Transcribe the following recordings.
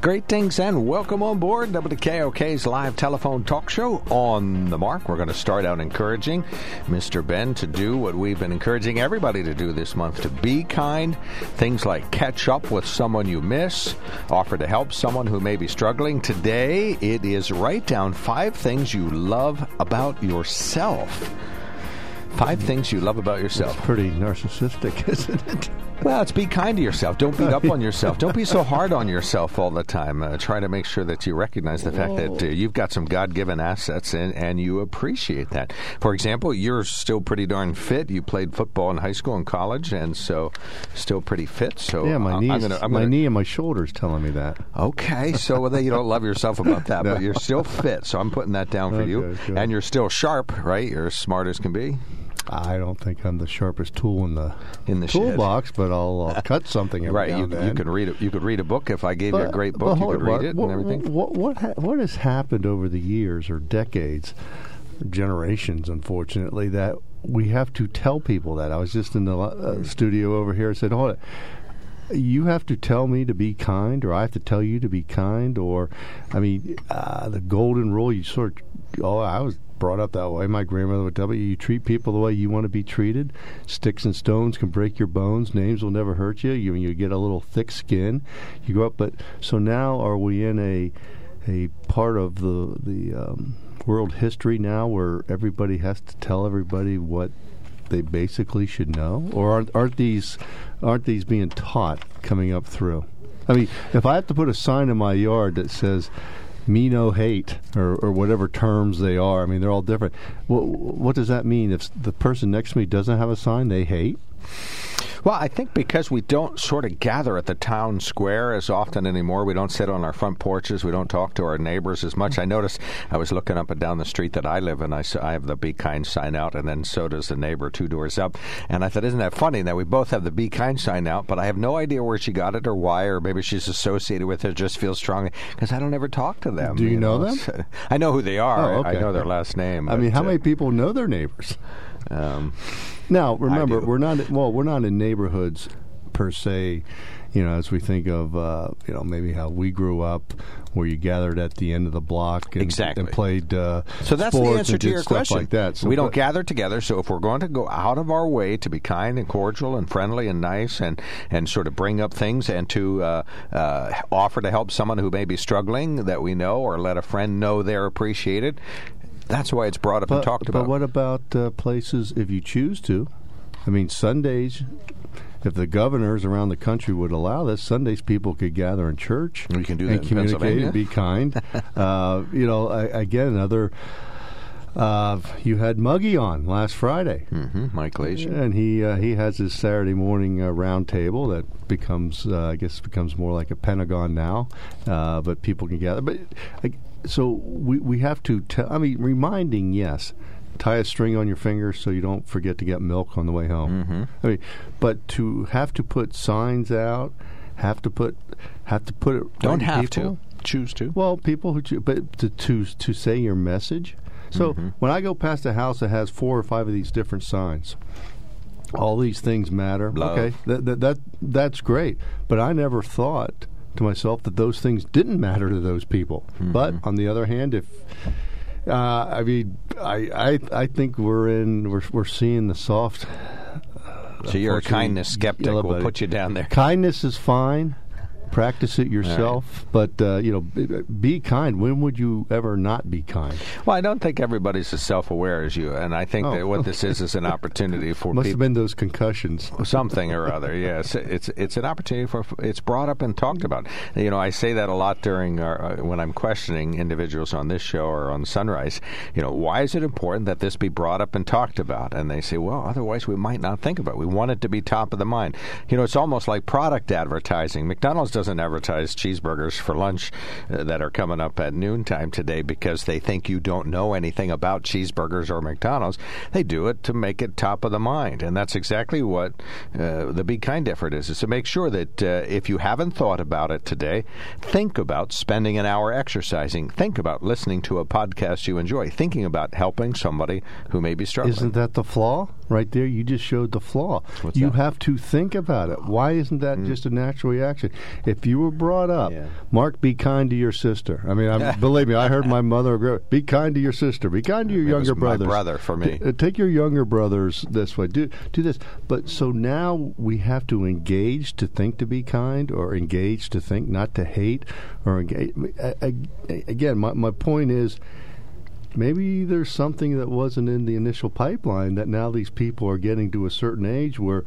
Greetings and welcome on board WKOK's live telephone talk show on the mark. We're going to start out encouraging Mr. Ben to do what we've been encouraging everybody to do this month to be kind. Things like catch up with someone you miss, offer to help someone who may be struggling. Today, it is write down five things you love about yourself. Five things you love about yourself. Pretty narcissistic, isn't it? Well, it's be kind to yourself. Don't beat up on yourself. Don't be so hard on yourself all the time. Uh, try to make sure that you recognize the fact that uh, you've got some God given assets and, and you appreciate that. For example, you're still pretty darn fit. You played football in high school and college, and so still pretty fit. So yeah, my uh, knees, I'm gonna, I'm my gonna, knee and my shoulders telling me that. Okay, so well, you don't love yourself about that, No. but you're still fit. So I'm putting that down for you, good. and you're still sharp, right? You're as smart as can be. I don't think I'm the sharpest tool in the In the shed. toolbox, but I'll, I'll cut something Right, you, and you could read it. You could read a book if I gave you a great book. You could read it what, and everything. What what, ha- what has happened over the years or decades, generations, unfortunately, that we have to tell people that. I was just in the uh, studio over here. I said, "Hold it." You have to tell me to be kind, or I have to tell you to be kind, or, I mean, uh, the golden rule. You sort. Of, oh, I was brought up that way. My grandmother would tell me, "You treat people the way you want to be treated. Sticks and stones can break your bones. Names will never hurt you. You you get a little thick skin. You grow up, but so now are we in a a part of the the um, world history now where everybody has to tell everybody what they basically should know, or aren't aren't these aren't these being taught coming up through? I mean, if I have to put a sign in my yard that says "Me no hate" or, or whatever terms they are, I mean they're all different. What, what does that mean? If the person next to me doesn't have a sign, they hate. Well, I think because we don't sort of gather at the town square as often anymore, we don't sit on our front porches, we don't talk to our neighbors as much. I noticed I was looking up and down the street that I live in. I, saw, I have the Be Kind sign out, and then so does the neighbor two doors up. And I thought, isn't that funny that we both have the Be Kind sign out, but I have no idea where she got it or why, or maybe she's associated with it, just feels strong because I don't ever talk to them. Do you know them? I know who they are. Oh, I know their last name. I mean, how uh, many people know their neighbors? Um, Now, remember, we're not well. We're not in neighborhoods per se. You know, as we think of, uh, you know, maybe how we grew up, where you gathered at the end of the block and, Exactly. and played. Uh, So that's the answer to your question. Like that. So we don't gather together. So if we're going to go out of our way to be kind and cordial and friendly and nice and, and sort of bring up things and to uh, uh, offer to help someone who may be struggling that we know or let a friend know they're appreciated, that's why it's brought up But, and talked about. but what about uh, places if you choose to? I mean, Sundays. If the governors around the country would allow this, Sundays people could gather in church. We can do that and in communicate and be kind. uh, you know, I, again, another. Uh, you had Muggy on last Friday. hmm Mike Glazier. And he uh, he has his Saturday morning uh, round table that becomes uh, I guess becomes more like a Pentagon now, uh, but people can gather. But so we we have to tell. I mean, reminding yes. Tie a string on your finger so you don't forget to get milk on the way home. Mm-hmm. I mean, but to have to put signs out, have to put have to put it. Don't have people, to. Choose to. well, people who, choo- but to to to say your message. So Mm-hmm. when I go past a house that has four or five of these different signs, all these things matter. Love. Okay, that, that that that's great. But I never thought to myself that those things didn't matter to those people. Mm-hmm. But on the other hand, if uh, I mean, I, I I think we're in we're we're seeing the soft. so you're a kindness skeptic. We'll put you down there. Kindness is fine, practice it yourself. But uh, you know, be, be kind. When would you ever not be kind? Well, I don't think everybody's as self-aware as you, and I think Oh. that what this is is an opportunity for Must have people. been those concussions. something or other. Yes, it's it's an opportunity for it's brought up and talked about. You know, I say that a lot during our, uh, when I'm questioning individuals on this show or on Sunrise. You know, why is it important that this be brought up and talked about? And they say, well, otherwise we might not think about it. We want it to be top of the mind. You know, it's almost like product advertising. McDonald's doesn't advertise cheeseburgers for lunch uh, that are coming up at noontime today because they think you don't know anything about cheeseburgers or McDonald's. They do it to make it top of the mind, and that's exactly what uh, the Be Kind effort is: is to make sure that uh, if you haven't thought about it today, think about spending an hour exercising. Think about listening to a podcast you enjoy. Thinking about helping somebody who may be struggling. Isn't that the flaw right there? You just showed the flaw. What's you that? have to think about it. Why isn't that just a natural reaction? If you were brought up, Yeah. Mark, be kind to your sister. I mean, I, believe me, I heard my mother grow. Be kind to your sister. Be kind to your It younger my brother for me. T- uh, take your younger brothers this way. Do do this. But so now we have to engage to think to be kind, or engage to think not to hate, or engage. Again, my my point is maybe there's something that wasn't in the initial pipeline that now these people are getting to a certain age where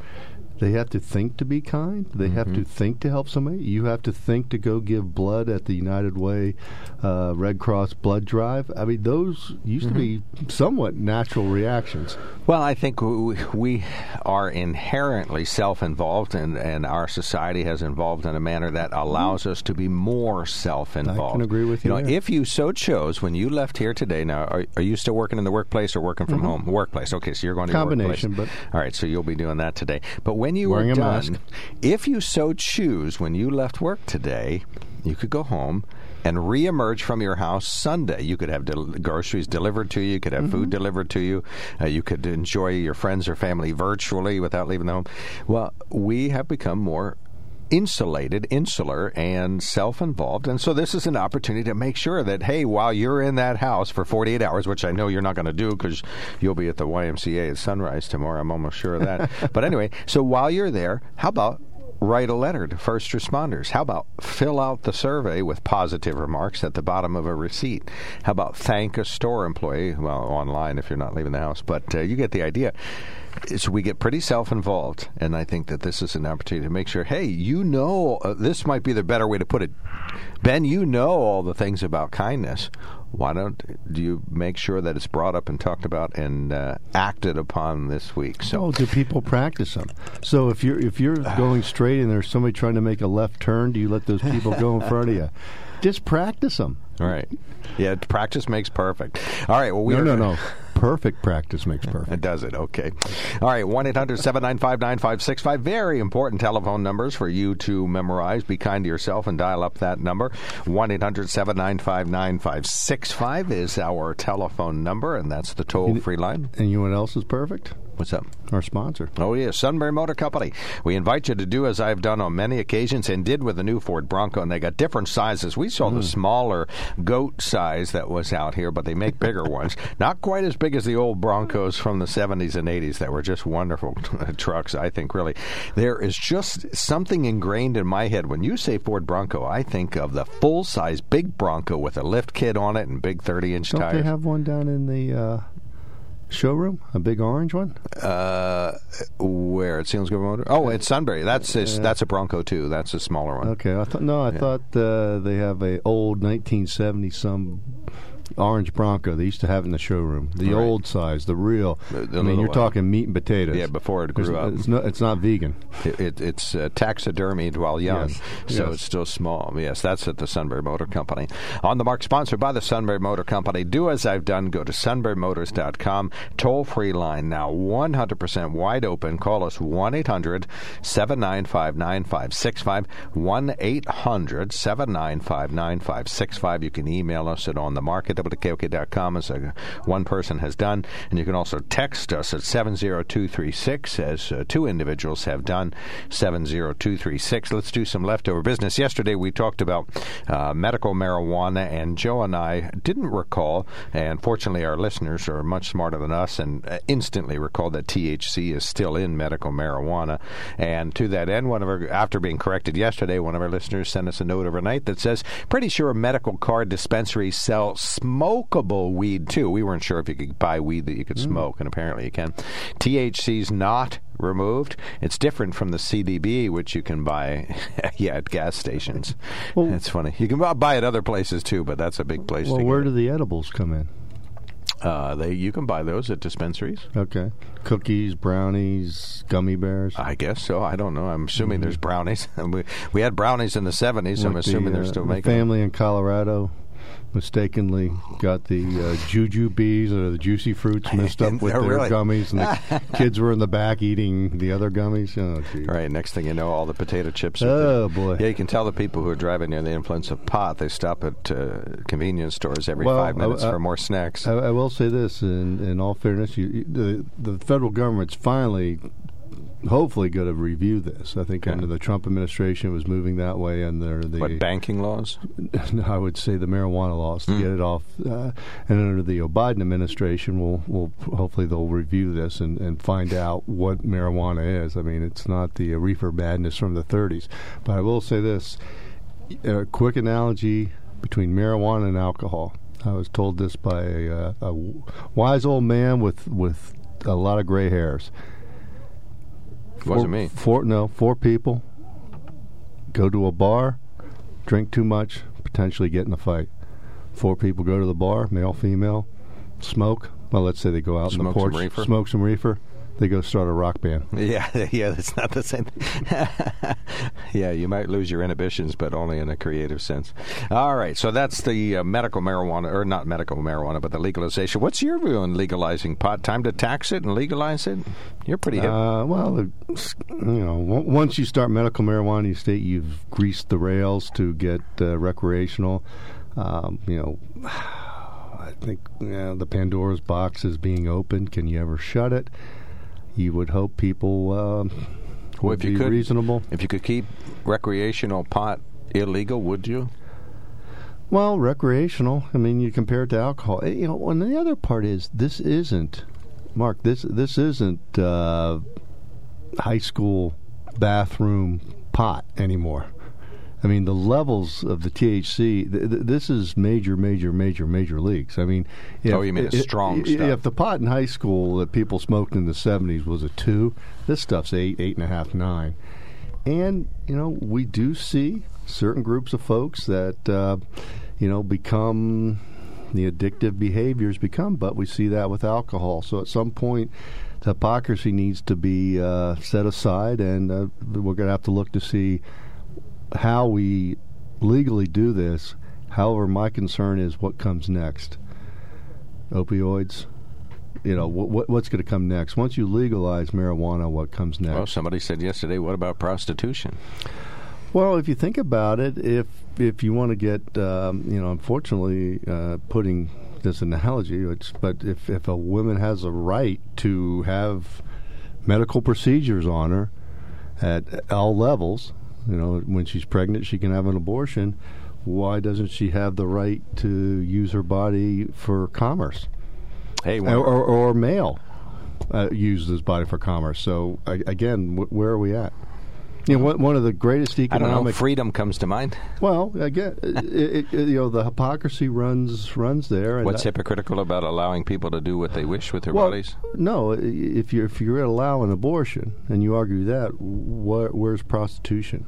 they have to think to be kind. They have Mm-hmm. to think to help somebody. You have to think to go give blood at the United Way uh, Red Cross blood drive. I mean, those used to be Mm-hmm. somewhat natural reactions. Well, I think we, we are inherently self-involved, and, and our society has evolved in a manner that allows us to be more self-involved. I can agree with you you know, if you so chose, when you left here today, now are, are you still working in the workplace or working from home? Workplace. Okay, so you're going to Mm-hmm. Combination, but- all right, so you'll be doing that today. But when you Wearing were a done, mask. if you so choose, when you left work today, you could go home and reemerge from your house Sunday. You could have del- groceries delivered to you. You could have food delivered to you. Uh, you could enjoy your friends or family virtually without leaving the home. Well, we have become more insulated, insular, and self involved. And so this is an opportunity to make sure that, hey, while you're in that house for 48 hours, which I know you're not going to do because you'll be at the YMCA at sunrise tomorrow, I'm almost sure of that. but anyway, so while you're there, how about write a letter to first responders? How about fill out the survey with positive remarks at the bottom of a receipt? How about thank a store employee? Well, online if you're not leaving the house, but uh, you get the idea. So we get pretty self-involved, and I think that this is an opportunity to make sure. Hey, you know, uh, this might be the better way to put it. Ben, you know all the things about kindness. Why don't do you make sure that it's brought up and talked about and uh, acted upon this week? So Oh, do people practice them? So if you're if you're going straight and there's somebody trying to make a left turn, do you let those people go in front of you? Just practice them. All right. Yeah, practice makes perfect. All right. Well, we No, are, no, no. Perfect practice makes perfect. It does it. Okay. All right. 1 800 795 9565. Very important telephone numbers for you to memorize. Be kind to yourself and dial up that number. 1 800 795 9565 is our telephone number, and that's the toll free line. And you know what else is perfect? What's up? Our sponsor. Oh, yeah, Sunbury Motor Company. We invite you to do as I've done on many occasions and did with the new Ford Bronco, and they got different sizes. We saw the smaller goat size that was out here, but they make bigger ones. Not quite as big as the old Broncos from the 70s and 80s that were just wonderful trucks, I think, really. There is just something ingrained in my head. When you say Ford Bronco, I think of the full size big Bronco with a lift kit on it and big 30 inch tires. Don't they have one down in the uh, showroom? A big orange one? Uh, where at Selinsgrove Motor? Oh, it's Sunbury. That's a, that's a Bronco too. That's a smaller one. Okay. I thought no. I thought uh, they have a old 1970 some orange Bronco they used to have in the showroom. The Right. old size, the real. The- the I mean, you're one. talking meat and potatoes. Yeah, before it grew up. it's not. It's not vegan. It, it, it's uh, taxidermied while young, Yes. so Yes. it's still small. Yes, that's at the Sunbury Motor Company. On the mark, sponsored by the Sunbury Motor Company. Do as I've done. Go to sunburymotors.com. Toll free line now 100% wide open. Call us 1 800 795 9565. 1 800 795 9565. You can email us at onthemark at WKOK.com, as one person has done. And you can also text us at 70236, as uh, two individuals have done, 70236. Let's do some leftover business. Yesterday we talked about uh, medical marijuana, and Joe and I didn't recall, and fortunately our listeners are much smarter than us and uh, instantly recalled that THC is still in medical marijuana. And to that end, one of our, after being corrected yesterday, one of our listeners sent us a note overnight that says, pretty sure medical card dispensaries sell smokable weed too. We weren't sure if you could buy weed that you could mm. smoke, and apparently you can. THC's not removed. It's different from the CBD, which you can buy, yeah, at gas stations. Well, it's funny. You can buy it other places too, but that's a big place. Well, where do the edibles come in? Uh, they you can buy those at dispensaries. Okay, cookies, brownies, gummy bears. I guess so. I don't know. I'm assuming mm-hmm. there's brownies. we we had brownies in the '70s. I'm assuming the, they're still uh, making. Family them. in Colorado mistakenly got the uh, jujubes or the juicy fruits mixed up with their really? gummies, and the kids were in the back eating the other gummies. Oh. Right. Next thing you know, all the potato chips. Oh boy! Yeah, you can tell the people who are driving near the influence of pot. They stop at uh, convenience stores every well, five minutes I, I, for more snacks. I, I, will say this: in, in all fairness, you, the the federal government's finally hopefully going to review this. I think okay. under the Trump administration was moving that way, and the what banking laws? I would say the marijuana laws to mm. get it off. Uh, and under the Biden administration, will will hopefully they'll review this and, and find out what marijuana is. I mean, it's not the reefer madness from the 30s, but I will say this: a quick analogy between marijuana and alcohol. I was told this by a, a wise old man with with a lot of gray hairs Four, Wasn't me. Four no, four people go to a bar, drink too much, potentially get in a fight. Four people go to the bar, male, female, smoke. Well, let's say they go out smoke in the porch, some reefer. smoke some reefer, they go start a rock band. Yeah, yeah, that's not the same. yeah, you might lose your inhibitions, but only in a creative sense. All right, so that's the uh, medical marijuana, or not medical marijuana, but the legalization. What's your view on legalizing pot? Time to tax it and legalize it? You're pretty hip. Uh, well, you know, once you start medical marijuana, you state you've greased the rails to get uh, recreational. Um, you know. I think you know, the Pandora's box is being opened. Can you ever shut it? You would hope people uh, would well, if you be could, reasonable. If you could keep recreational pot illegal, would you? Well, recreational. I mean, you compare it to alcohol. Eh, you know, and the other part is this isn't, Mark. This this isn't uh, high school bathroom pot anymore. I mean, the levels of the THC. Th- th- this is major, major, major, major leagues. I mean, if, oh, you mean a strong stuff? If the pot in high school that people smoked in the '70s was a two, this stuff's eight, eight and a half, nine. And you know, we do see certain groups of folks that uh, you know become the addictive behaviors become, but we see that with alcohol. So at some point the hypocrisy needs to be uh, set aside, and uh, we're going to have to look to see how we legally do this. However, my concern is what comes next. Opioids. You know what, what's going to come next once you legalize marijuana. What comes next? Well, somebody said yesterday, "What about prostitution?" Well, if you think about it, if if you want to get, um, you know, unfortunately, uh, putting this analogy, which, but if if a woman has a right to have medical procedures on her at all levels, you know, when she's pregnant, she can have an abortion. Why doesn't she have the right to use her body for commerce? Hey, or, or, or male uh, use his body for commerce. So again, where are we at? You know, one of the greatest economic I don't know, freedom comes to mind. Well, again, it, it, you know, the hypocrisy runs runs there. What's I, hypocritical about allowing people to do what they wish with their well, bodies? No, if you if you allow an abortion and you argue that, where, where's prostitution?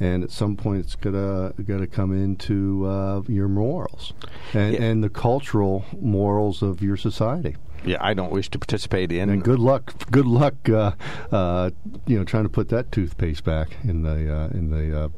and at some point it's gonna gonna come into uh, your morals and, yeah. and the cultural morals of your society yeah, I don't wish to participate in. And good luck, good luck, uh, uh, you know, trying to put that toothpaste back in the uh, in the. Uh,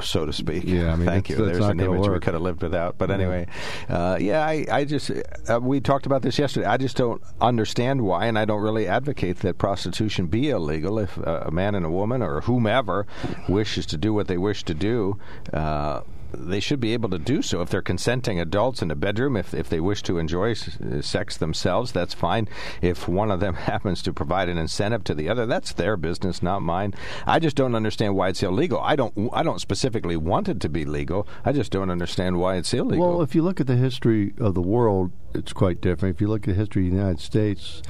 so to speak. Yeah, I mean, thank you. There's an image work. we could have lived without. But anyway, uh, yeah, I, I just uh, we talked about this yesterday. I just don't understand why, and I don't really advocate that prostitution be illegal. If a man and a woman or whomever wishes to do what they wish to do, uh, they should be able to do so if they're consenting adults in a bedroom. If if they wish to enjoy s- sex themselves, that's fine. If one of them happens to provide an incentive to the other, that's their business, not mine. I just don't understand why it's illegal. I don't I don't specifically want it to be legal. I just don't understand why it's illegal. Well, if you look at the history of the world, it's quite different. If you look at the history of the United States,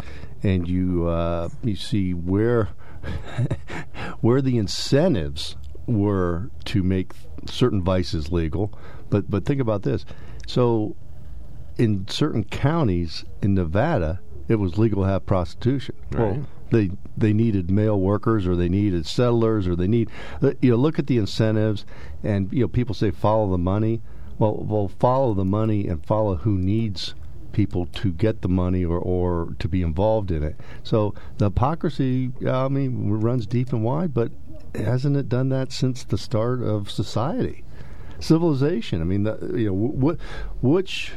and you uh, you see where where the incentives were to make certain vices legal, but but think about this. So, in certain counties in Nevada, it was legal to have prostitution. Right. Well, they they needed male workers or they needed settlers or they need you know look at the incentives and you know people say follow the money well well follow the money and follow who needs people to get the money or, or to be involved in it so the hypocrisy i mean runs deep and wide but hasn't it done that since the start of society? Civilization. I mean the, you know what which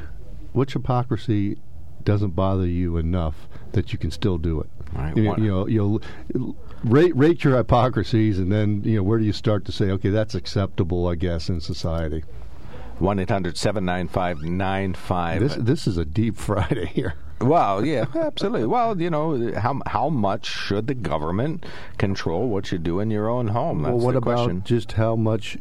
which hypocrisy doesn't bother you enough that you can still do it? Right, you, you know, you'll rate rate your hypocrisies, and then you know where do you start to say, okay, that's acceptable, I guess, in society. One 95 This this is a deep Friday here. Well, yeah, absolutely. Well, you know, how how much should the government control what you do in your own home? That's well, what the about question. just how much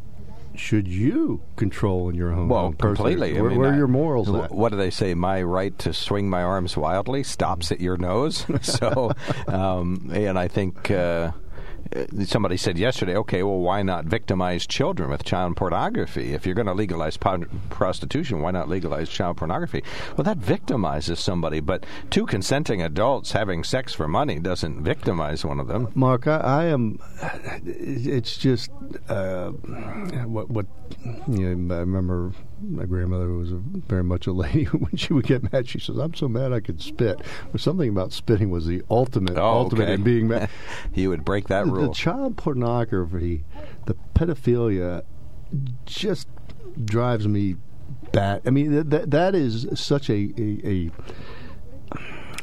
should you control in your home? Well, completely. I Where, mean, where are your morals at? What do they say? My right to swing my arms wildly stops at your nose. so, um, and I think. Uh, Somebody said yesterday, okay, well, why not victimize children with child pornography? If you're going to legalize prostitution, why not legalize child pornography? Well, that victimizes somebody, but two consenting adults having sex for money doesn't victimize one of them. Mark, I, I am. It's just uh, what what you know. I remember my grandmother was a, very much a lady. When she would get mad, she says, "I'm so mad I could spit." Or something about spitting was the ultimate Oh, ultimate okay. in being mad. You would break that rule. the child pornography, the pedophilia, just drives me bat. I mean, that that, that is such a a, a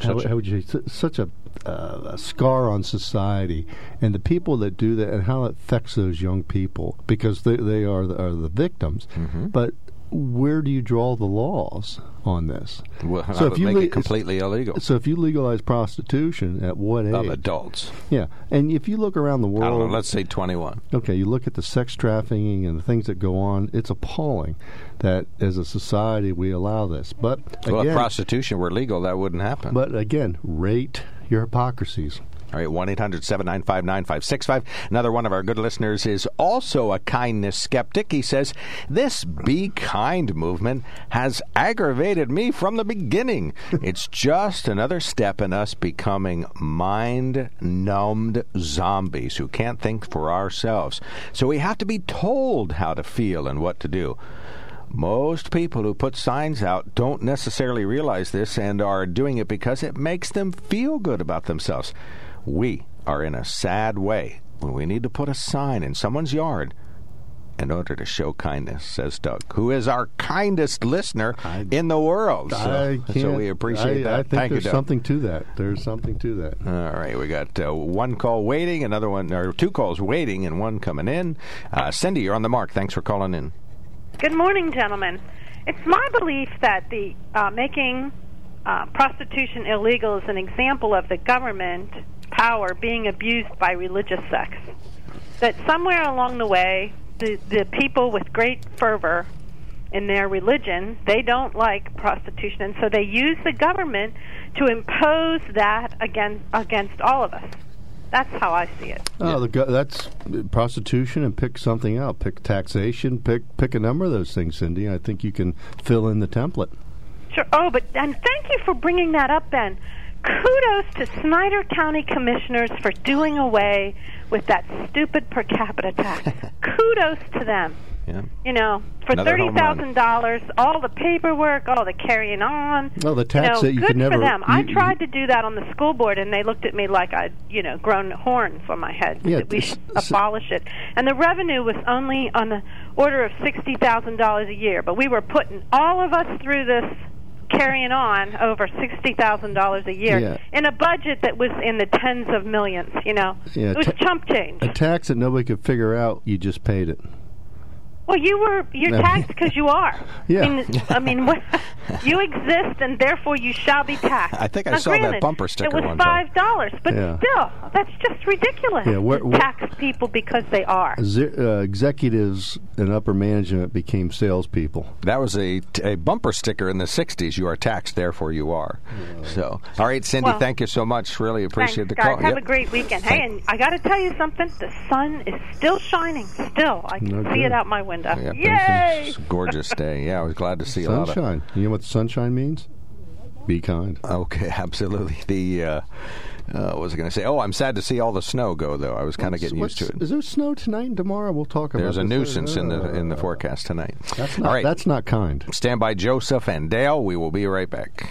how, how would you say such a, uh, a scar on society, and the people that do that, and how it affects those young people because they they are the, are the victims. Mm-hmm. But where do you draw the laws on this? Well, So if you make le- it completely illegal So if you legalize prostitution at what age? of adults. Yeah, and if you look around the I world, don't know. Let's say 21. Okay, you look at the sex trafficking and the things that go on. It's appalling that as a society we allow this. But Well, if prostitution were legal, that wouldn't happen. but again, rate your hypocrisies. All right, 1 800 795 9565. Another one of our good listeners is also a kindness skeptic. He says, This Be Kind movement has aggravated me from the beginning. it's just another step in us becoming mind numbed zombies who can't think for ourselves. So we have to be told how to feel and what to do. Most people who put signs out don't necessarily realize this and are doing it because it makes them feel good about themselves. We are in a sad way when we need to put a sign in someone's yard in order to show kindness, says Doug, who is our kindest listener I- in the world. I So, can't, so we appreciate I, that. I think Thank there's you, Doug. something to that. There's something to that. All right, we got uh, one call waiting, another one, or two calls waiting, and one coming in. Uh, Cindy, you're on the mark. Thanks for calling in. Good morning, gentlemen. It's my belief that the uh, making uh, prostitution illegal is an example of the government power being abused by religious sects. That somewhere along the way, the, the people with great fervor in their religion, they don't like prostitution, and so they use the government to impose that against against all of us. That's how I see it. Oh, the go- that's prostitution, and pick something out. Pick taxation. Pick pick a number of those things, Cindy. I think you can fill in the template. Sure. Oh, but and thank you for bringing that up, Ben. Kudos to Snyder County commissioners for doing away with that stupid per capita tax. Kudos to them. Yeah. You know, for Another thirty home run. thousand dollars, all the paperwork, all the carrying on. Well, the tax you know, that you good could never- for them. I you- tried to do that on the school board, and they looked at me like I'd, you know, grown horns on my head. Yeah, that we this- should s- abolish it. And the revenue was only on the order of sixty thousand dollars a year, but we were putting all of us through this carrying on over sixty thousand dollars a year Yeah. in a budget that was in the tens of millions. You know, Yeah, it was ta- chump change. A tax that nobody could figure out. You just paid it. Well, you were you're taxed because you are. Yeah. I mean, I mean, what, you exist, and therefore you shall be taxed. I think I Now, saw that bumper sticker It was one five dollars, but Yeah. still, that's just ridiculous. Yeah, where- to where- tax people because they are. Ze- uh, executives and upper management became salespeople. That was a, a bumper sticker in the 60s. You are taxed, therefore you are. So, all right, Cindy, Well, thank you so much. Really appreciate Thanks, the guys. call. Have Yep. a great weekend. Hey, and I got to tell you something. The sun is still shining. Still, I can No see good. it out my window. Yep, Yay! It's a gorgeous day. Yeah, I was glad to see a lot of. Sunshine. You know what sunshine means? Be kind. Okay, absolutely. The uh, uh, what was I going to say? Oh, I'm sad to see all the snow go, though. I was kind of getting used to it. Is there snow tonight and tomorrow? We'll talk about There's a this nuisance in the in the forecast tonight. That's not, all right, that's not kind. stand by, Joseph and Dale. We will be right back.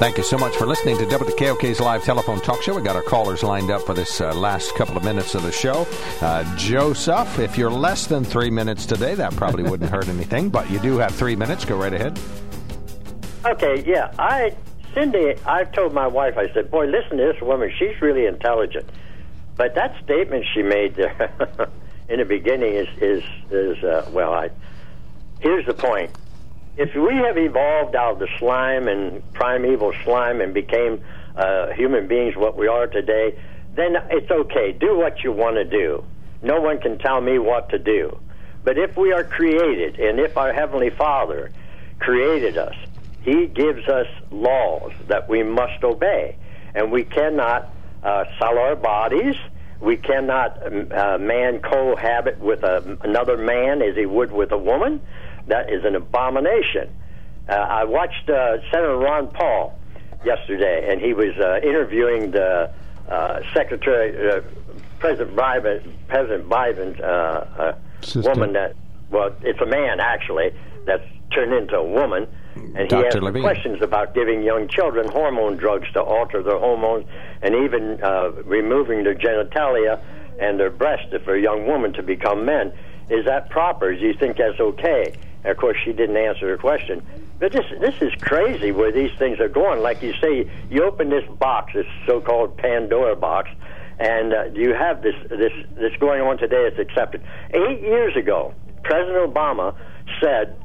Thank you so much for listening to WKOK's live telephone talk show. We got our callers lined up for this uh, last couple of minutes of the show. Uh, Joseph, if you're less than three minutes today, that probably wouldn't hurt anything, but you do have three minutes. Go right ahead. Okay, yeah. I Cindy, I've told my wife. I said, "Boy, listen to this woman. She's really intelligent." But that statement she made there in the beginning is is is uh, well. I here's the point. If we have evolved out of the slime and primeval slime and became uh, human beings, what we are today, then it's okay. Do what you want to do. No one can tell me what to do. But if we are created, and if our Heavenly Father created us, He gives us laws that we must obey. And we cannot uh, sell our bodies. We cannot uh, man cohabit with a, another man as he would with a woman. That is an abomination. Uh, I watched uh, Senator Ron Paul yesterday, and he was uh, interviewing the uh, Secretary, uh, President Biden, President Biden's uh, uh, woman that, well, it's a man actually that's turned into a woman, and he asked Levine. questions about giving young children hormone drugs to alter their hormones, and even uh, removing their genitalia and their breasts for a young woman to become men. Is that proper? Do you think that's okay? And of course, she didn't answer her question. But this this is crazy where these things are going. Like you say, you open this box, this so-called Pandora box, and uh, you have this this this going on today. It's accepted. Eight years ago, President Obama said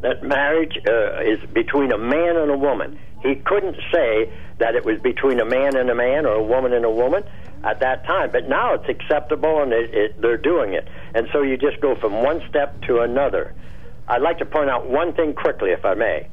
that marriage uh, is between a man and a woman. He couldn't say that it was between a man and a man or a woman and a woman at that time, but now it's acceptable and it, it, they're doing it. And so you just go from one step to another. I'd like to point out one thing quickly, if I may.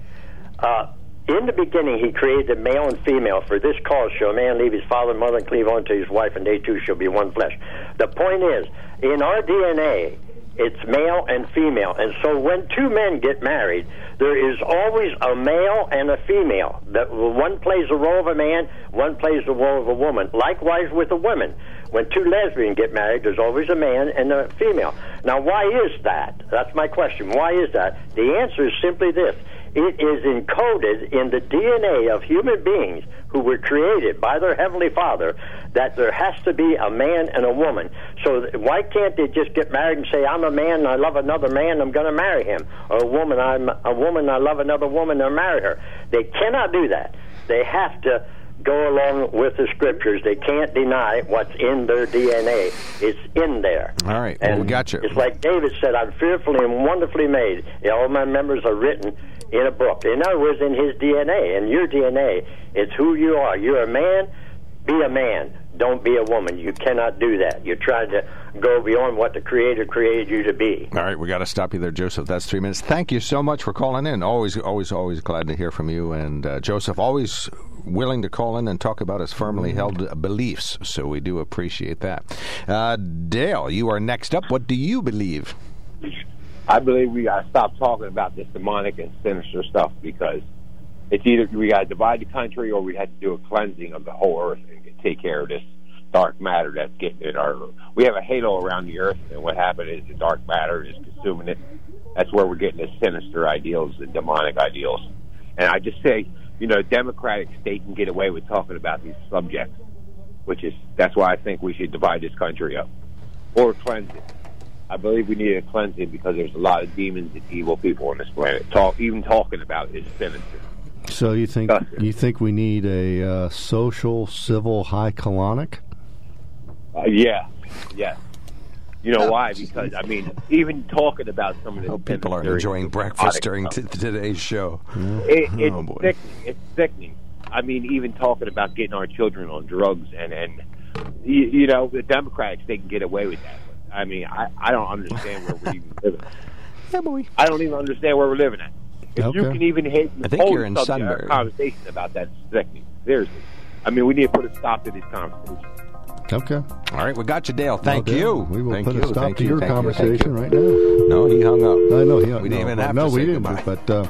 Uh, in the beginning, he created male and female. For this cause shall a man leave his father and mother and cleave on to his wife, and they two shall be one flesh. The point is, in our DNA, it's male and female. And so when two men get married, there is always a male and a female. That one plays the role of a man, one plays the role of a woman. Likewise with the women. When two lesbians get married, there's always a man and a female. Now, why is that? That's my question. Why is that? The answer is simply this. It is encoded in the DNA of human beings who were created by their Heavenly Father that there has to be a man and a woman. So why can't they just get married and say, I'm a man and I love another man, I'm going to marry him? Or a woman, I'm a woman, I love another woman, and marry her. They cannot do that. They have to go along with the scriptures. They can't deny what's in their DNA. It's in there. All right. Well, And we got you. It's like David said, I'm fearfully and wonderfully made. All my members are written in a book. In other words, in his DNA. And your DNA, it's who you are. You're a man, be a man. Don't be a woman. You cannot do that. You're trying to go beyond what the Creator created you to be. All right, we got to stop you there, Joseph. That's three minutes. Thank you so much for calling in. Always, always, always glad to hear from you. And uh, Joseph, always willing to call in and talk about his firmly held beliefs. So we do appreciate that. Uh, Dale, you are next up. What do you believe? I believe we got to stop talking about this demonic and sinister stuff because it's either we got to divide the country or we had to do a cleansing of the whole earth and take care of this dark matter that's getting in our. We have a halo around the earth, and what happened is the dark matter is consuming it. That's where we're getting the sinister ideals, the demonic ideals. And I just say, you know, democratic state can get away with talking about these subjects, which is that's why I think we should divide this country up or cleanse it. I believe we need a cleansing because there's a lot of demons and evil people on this planet. Talk, even talking about is sinister. So you think you think we need a uh, social, civil, high colonic? Uh, yeah, yeah. You know why? Because I mean, even talking about some of the oh, people are enjoying breakfast during t- today's show. It, it's oh, sickening. It's sickening. I mean, even talking about getting our children on drugs and and you, you know the Democrats they can get away with that. I mean, I I don't understand where we're even living. Yeah, boy. I don't even understand where we're living at. If okay. you can even hit I think you're in Sunbury. conversation about that sickening. Seriously. I mean, we need to put a stop to these conversations. Okay. All right, we got you, Dale. Thank you. We will Thank put you. a stop Thank to you. your Thank conversation you. right now. No, he hung up. I know he hung We didn't no, even have no, to we say didn't. goodbye. But uh,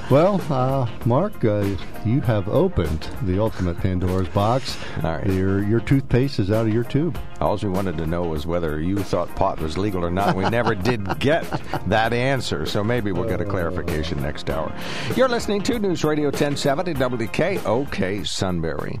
well, uh, Mark, uh, you have opened the ultimate Pandora's box. All right. Your your toothpaste is out of your tube. All we wanted to know was whether you thought pot was legal or not. We never did get that answer, so maybe we'll get a clarification next hour. You're listening to News Radio 1070 WKOK Sunbury.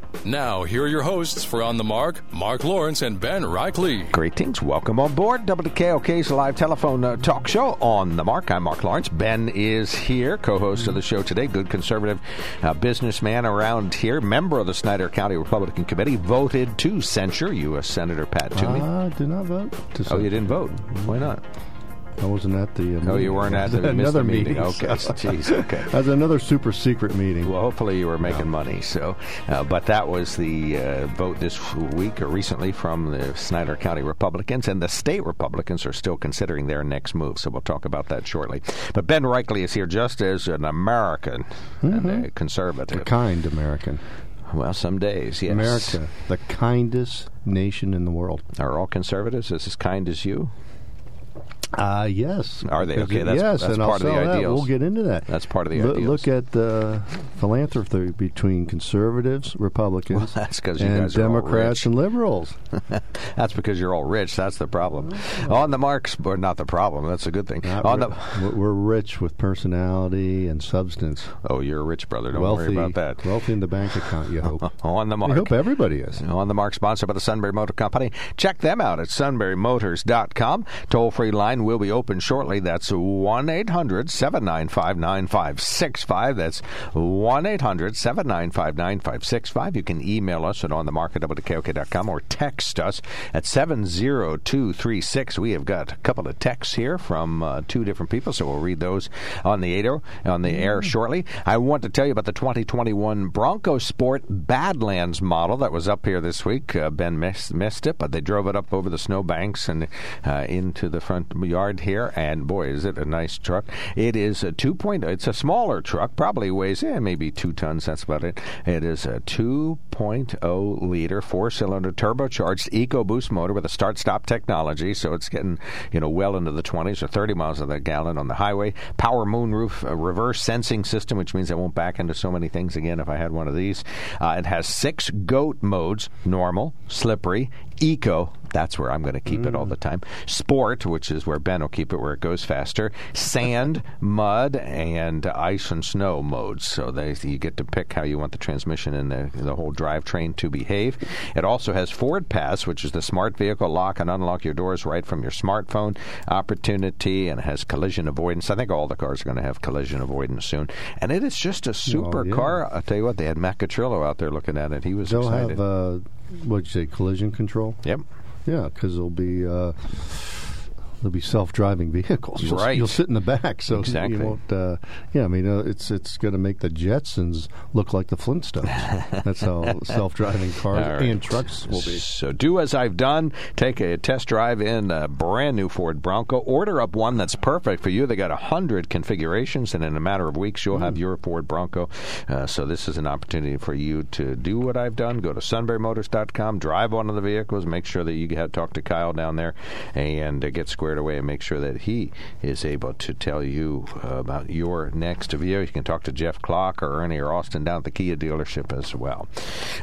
Now, here are your hosts for On the Mark, Mark Lawrence and Ben Reichley. Greetings. Welcome on board WKOK's live telephone uh, talk show on the Mark. I'm Mark Lawrence. Ben is here, co-host of the show today. Good conservative uh, businessman around here, member of the Snyder County Republican Committee, voted to censure U.S. Senator Pat Toomey. I did not vote. To oh, you didn't vote? Why not? I wasn't at the. Uh, oh, you weren't at the another meeting. meeting. Okay, jeez. Okay, that's another super secret meeting. Well, hopefully you were making no. money. So, uh, but that was the uh, vote this week or recently from the Snyder County Republicans, and the state Republicans are still considering their next move. So we'll talk about that shortly. But Ben Reichley is here just as an American mm-hmm. and a conservative, a kind American. Well, some days, yes. America, the kindest nation in the world. Are all conservatives as kind as you? Uh, yes. Are they? Okay, that's, yes, that's and part I'll of the that. We'll get into that. That's part of the L- ideals. Look at the philanthropy between conservatives, Republicans, well, that's because you and guys Democrats and liberals. that's because you're all rich. That's the problem. On the marks, or not the problem. That's a good thing. Not On ri- the, we're rich with personality and substance. Oh, you're a rich brother. Don't wealthy, worry about that. Wealthy in the bank account. You hope. On the mark. I hope everybody is. On the mark, sponsored by the Sunbury Motor Company. Check them out at sunburymotors.com. Toll free line will be open shortly. That's 1 800 795 9565. That's 1 800 795 9565. You can email us at onthemarket.wkok.com or text us at 70236. We have got a couple of texts here from uh, two different people, so we'll read those on the air, on the air shortly. I want to tell you about the 2021 Bronco Sport Badlands model that was up here this week. Uh, ben missed, missed it, but they drove it up over the snowbanks and uh, into the front yard here, and boy, is it a nice truck! It is a two point. It's a smaller truck, probably weighs eh, maybe two tons. That's about it. It is a 2.0 liter four cylinder turbocharged EcoBoost motor with a start stop technology, so it's getting you know well into the 20s or 30 miles of the gallon on the highway. Power moonroof uh, reverse sensing system, which means I won't back into so many things again if I had one of these. Uh, it has six goat modes: normal, slippery, eco, That's where I'm going to keep it all the time. Sport, which is where Ben will keep it where it goes faster. Sand, mud, and ice and snow modes. So they, you get to pick how you want the transmission and the, the whole drivetrain to behave. It also has Ford Pass, which is the smart vehicle lock and unlock your doors right from your smartphone opportunity, and has collision avoidance. I think all the cars are going to have collision avoidance soon. And it is just a super yeah. car. I'll tell you what, they had Matt Catrillo out there looking at it. He was They'll excited. have uh, what'd you say, collision control? yep. Yeah, because there'll be uh, there'll be self-driving vehicles. You'll, Right. You'll sit in the back, so Exactly. you won't. Uh, yeah, I mean, uh, it's it's going to make the Jetsons look like the Flintstones. That's how self-driving cars right. and trucks will be. So do as I've done. Take a test drive in a brand new Ford Bronco. Order up one that's perfect for you. They got a hundred configurations, and in a matter of weeks, you'll Hmm. have your Ford Bronco. Uh, so this is an opportunity for you to do what I've done. Go to sunburymotors.com, drive one of the vehicles, make sure that you have talk to Kyle down there, and uh, get squared away, and make sure that he is able to tell you uh, about your next vehicle. You can talk to Jeff Clock or Ernie or Austin down at the Kia dealership as well.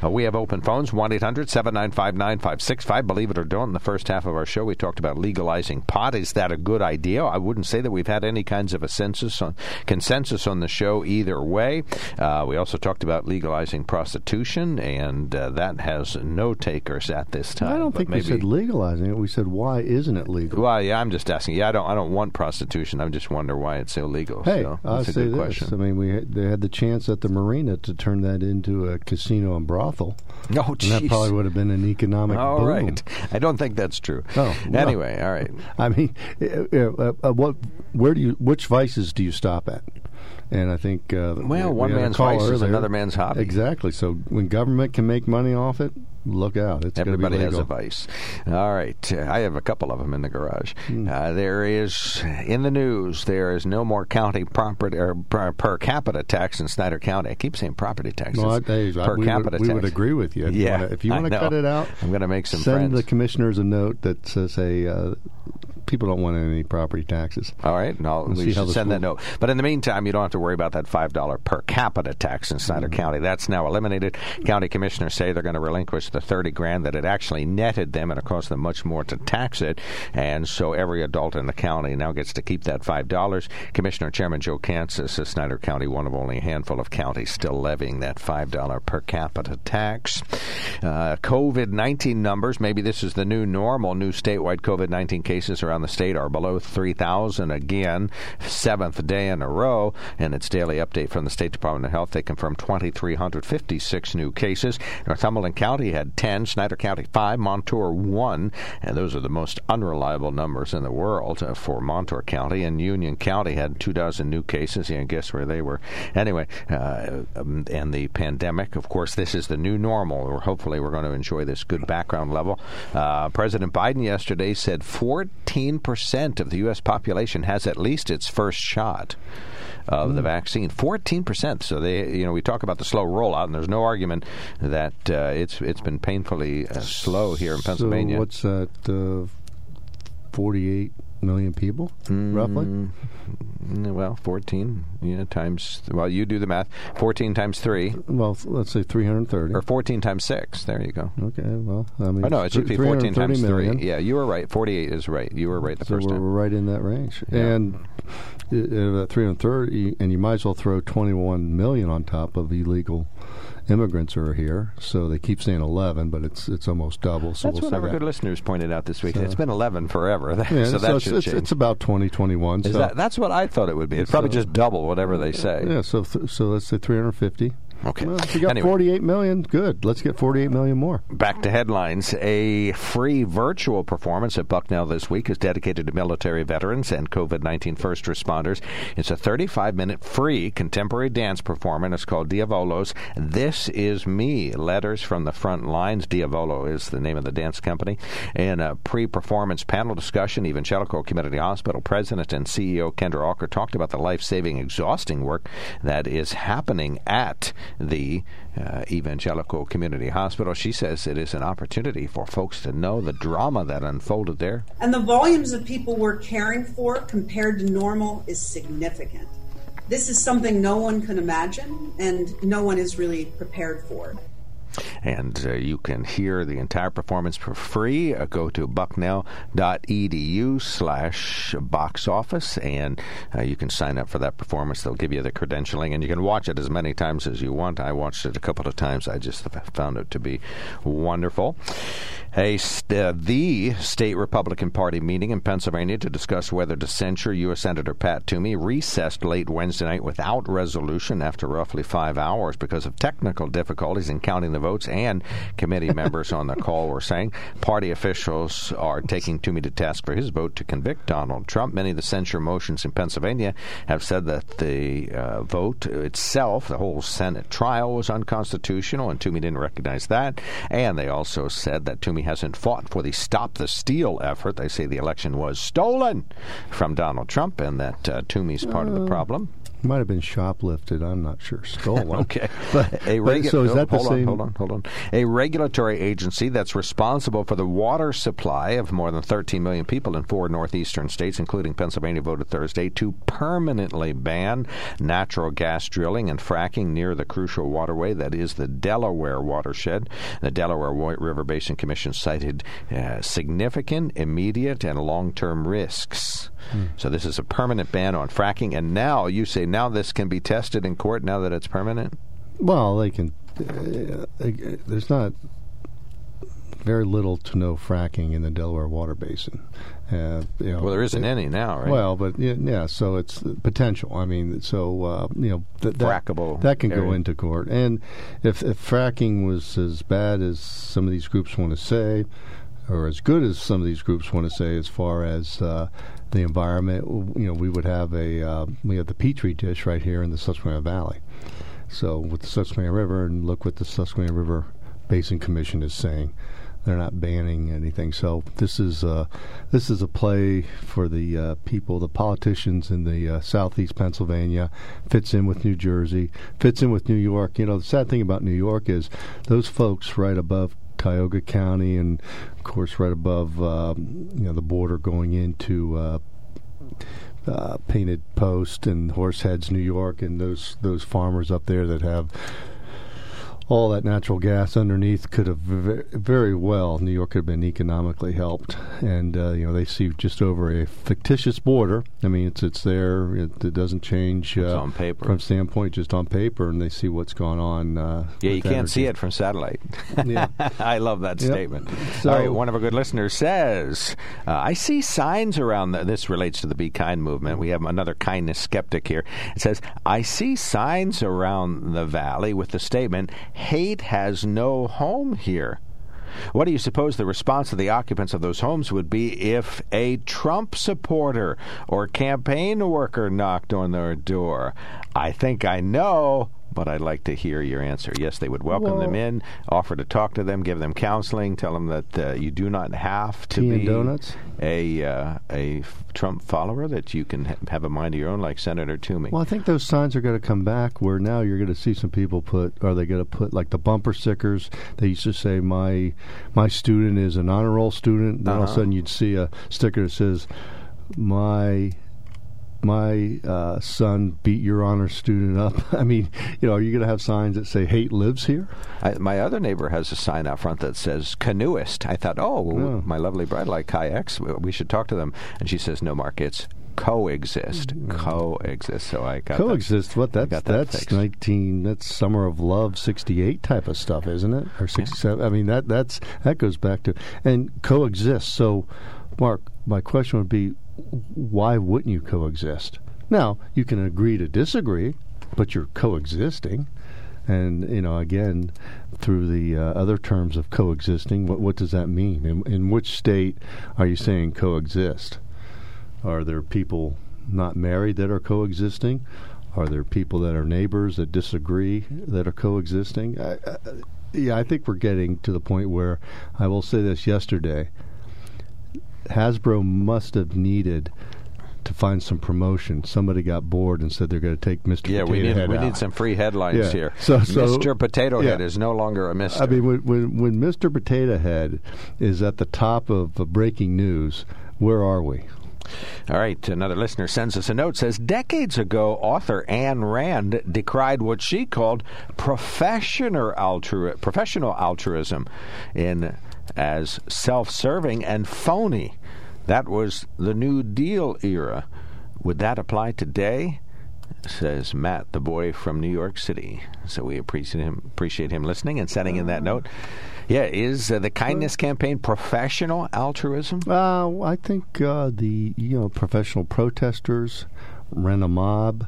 Uh, we have open phones 1 800 795 9565. Believe it or don't, in the first half of our show, we talked about legalizing pot. Is that a good idea? I wouldn't say that we've had any kinds of a census on, consensus on the show either way. Uh, we also talked about legalizing prostitution, and uh, that has no takers at this time. I don't think maybe, we said legalizing it. We said why isn't it legal? Well, yeah, I'm just asking. Yeah, I don't. I don't want prostitution. I just wonder why it's illegal. Hey, so I'll say this. question. I mean, we had, they had the chance at the marina to turn that into a casino and brothel. Oh, And that probably would have been an economic All boom. right. I don't think that's true. Oh, well. anyway, all right. I mean, uh, uh, uh, what? Where do you? Which vices do you stop at? And I think uh, Well, we one a man's vice is another man's hobby. Exactly. So when government can make money off it, look out. It's Everybody be has a vice. All right. Uh, I have a couple of them in the garage. Hmm. Uh, there is, in the news, there is no more county property or per, per capita tax in Snyder County. I keep saying property tax. No, hey, per we, capita would, we tax. would agree with you. If Yeah, you wanna, if you want to cut it out, I'm going to make some send friends. the commissioners a note that says, "Hey, uh, people don't want any property taxes." All right, and I'll, We'll we see should this send that note. But in the meantime, you don't have to worry about that five dollar per capita tax in Snyder Mm-hmm. County. That's now eliminated. County commissioners say they're going to relinquish the thirty grand that it actually netted them, and it cost them much more to tax it. And so every adult in the county now gets to keep that five dollars. Commissioner Chairman Joe Kantz says Snyder County, one of only a handful of counties still levying that five dollar per capita tax. Uh, COVID nineteen numbers. Maybe this is the new normal. New statewide COVID nineteen cases around the state are below three thousand again, seventh day in a row. And its daily update from the State Department of Health, they confirmed twenty three hundred fifty six new cases. Northumberland County had ten, Snyder County five, Montour one, and those are the most unreliable numbers in the world uh, for Montour County. And Union County had two dozen new cases. Yeah, guess where they were. Anyway, uh, um, and the pandemic, of course, this is the new normal. Or hopefully, we're going to enjoy this good background level. Uh, President Biden yesterday said 14% of the U.S. population has at least its first shot of the vaccine. 14%. So they, you know, we talk about the slow rollout, and there's no argument that uh, it's it's been painfully uh, slow here in Pennsylvania. So what's that? Uh, Forty-eight million people, roughly. Mm, Well, 14, yeah, times, well, you do the math. 14 times 3, Well, let's say three hundred thirty. or 14 times 6. There you go. Okay, well, I mean, Oh, no, it should be 14 times 3. Yeah, you were right. 48 is right. You were right the So first we're time. right in that range, Yeah. and uh, at 330, and you might as well throw 21 million on top of illegal immigrants are here. So they keep saying 11, but it's it's almost double. So That's we'll what our that. good listeners pointed out this week. So- it's been 11 forever. Yeah, so that it's, should it's, change. it's about 20, 21. is so that, that's what I thought it would be. It's probably just double whatever they say. yeah, so th- so let's say 350. Okay. Well, if you got Anyway. 48 million, good. Let's get 48 million more. Back to headlines. A free virtual performance at Bucknell this week is dedicated to military veterans and COVID 19 first responders. It's a 35 minute free contemporary dance performance. It's called Diavolos. This is Me. Letters from the Front Lines. Diavolo is the name of the dance company. In a pre performance panel discussion, Evangelical Community Hospital President and CEO Kendra Aucker talked about the life saving, exhausting work that is happening at the uh, Evangelical Community Hospital. She says it is an opportunity for folks to know the drama that unfolded there. And the volumes of people we're caring for compared to normal is significant. This is something no one can imagine and no one is really prepared for. And uh, you can hear the entire performance for free. Uh, go to bucknell.edu slash box office, and uh, you can sign up for that performance. They'll give you the credentialing, and you can watch it as many times as you want. I watched it a couple of times. I just found it to be wonderful. A st- uh, the state Republican Party meeting in Pennsylvania to discuss whether to censure U.S. Senator Pat Toomey recessed late Wednesday night without resolution after roughly five hours because of technical difficulties in counting the votes. And committee members on the call were saying party officials are taking Toomey to task for his vote to convict Donald Trump. Many of the censure motions in Pennsylvania have said that the uh, vote itself, the whole Senate trial, was unconstitutional, and Toomey didn't recognize that. And they also said that Toomey hasn't fought for the Stop the Steal effort. They say the election was stolen from Donald Trump, and that uh, Toomey's part of the problem. Might have been shoplifted. I'm not sure. Stolen. okay. But, a regu- so is that the hold same? On, hold on, hold on. A regulatory agency that's responsible for the water supply of more than 13 million people in four northeastern states, including Pennsylvania, voted Thursday to permanently ban natural gas drilling and fracking near the crucial waterway that is the Delaware watershed. The Delaware River Basin Commission cited uh, significant, immediate, and long-term risks. So this is a permanent ban on fracking, and now you say now this can be tested in court now that it's permanent. Well, they can. Uh, uh, there's not very little to no fracking in the Delaware Water Basin. Uh, you know, Well, there isn't any now, right? Well, but yeah, so it's potential. I mean, so uh, you know th- that, Frackable that can go into court. And if, if fracking was as bad as some of these groups want to say, or as good as some of these groups want to say, as far as uh, the environment, you know, we would have a uh, we have the petri dish right here in the Susquehanna Valley. So with the Susquehanna River, and look what the Susquehanna River Basin Commission is saying. They're not banning anything. So this is uh, this is a play for the uh, people, the politicians in the uh, southeast Pennsylvania. Fits in with New Jersey. Fits in with New York. You know, the sad thing about New York is those folks right above Cuyahoga County, and of course right above um, you know the border going into. Uh, uh, Painted Post and Horseheads, New York, and those those farmers up there that have all that natural gas underneath could have very well New York could have been economically helped, and uh, you know they see just over a fictitious border. I mean, it's it's there. It, it doesn't change uh, on paper. from standpoint just on paper, and they see what's going on. Uh, yeah, you can't see it from satellite. Yeah. I love that Yep. statement. So- All right, one of our good listeners says, uh, I see signs around, the, this relates to the Be Kind movement. We have another kindness skeptic here. It says, I see signs around the valley with the statement, hate has no home here. What do you suppose the response of the occupants of those homes would be if a Trump supporter or campaign worker knocked on their door? I think I know, but I'd like to hear your answer. Yes, they would welcome them in, offer to talk to them, give them counseling, tell them that uh, you do not have to be donuts? a uh, a Trump follower, that you can ha- have a mind of your own, like Senator Toomey. Well, I think those signs are going to come back. Where now you're going to see some people put. Are they going to put like the bumper stickers? They used to say my my student is an honor roll student. Then all of a Uh-huh. sudden you'd see a sticker that says my my uh, son beat your honor student up. I mean, you know, are you going to have signs that say hate lives here? I, my other neighbor has a sign out front that says canoeist. I thought, oh, well, Oh. my lovely bride like kayaks. We- should talk to them. And she says, no, Mark, it's coexist. Coexist. So I got that- Coexist. What I that's got that that's fixed. nineteen. That's Summer of Love sixty eight type of stuff, isn't it? Or sixty seven. I mean that that's that goes back to and coexist. So, Mark, my question would be, why wouldn't you coexist? Now you can agree to disagree, but you're coexisting. And you know, again, through the uh, other terms of coexisting, what what does that mean? In, in which state are you saying coexist? Are there people not married that are coexisting? Are there people that are neighbors that disagree that are coexisting? I, I, yeah, I think we're getting to the point where I will say this yesterday. Hasbro must have needed to find some promotion. Somebody got bored and said they're going to take Mr. Yeah, Potato we need Head we out. need some free headlines Yeah. here. So- so- Mr. Potato Head is no longer a Mister. I mean, when, when when Mr. Potato Head is at the top of uh, breaking news, where are we? All right, another listener sends us a note says decades ago author Ayn Rand decried what she called professional altru- professional altruism in as self-serving and phony. That was the New Deal era. Would that apply today? Says Matt, the boy from New York City. So we appreciate him appreciate him listening and sending in that note. Yeah, is uh, the kindness campaign professional altruism? Uh, I think uh, the you know professional protesters rent a mob.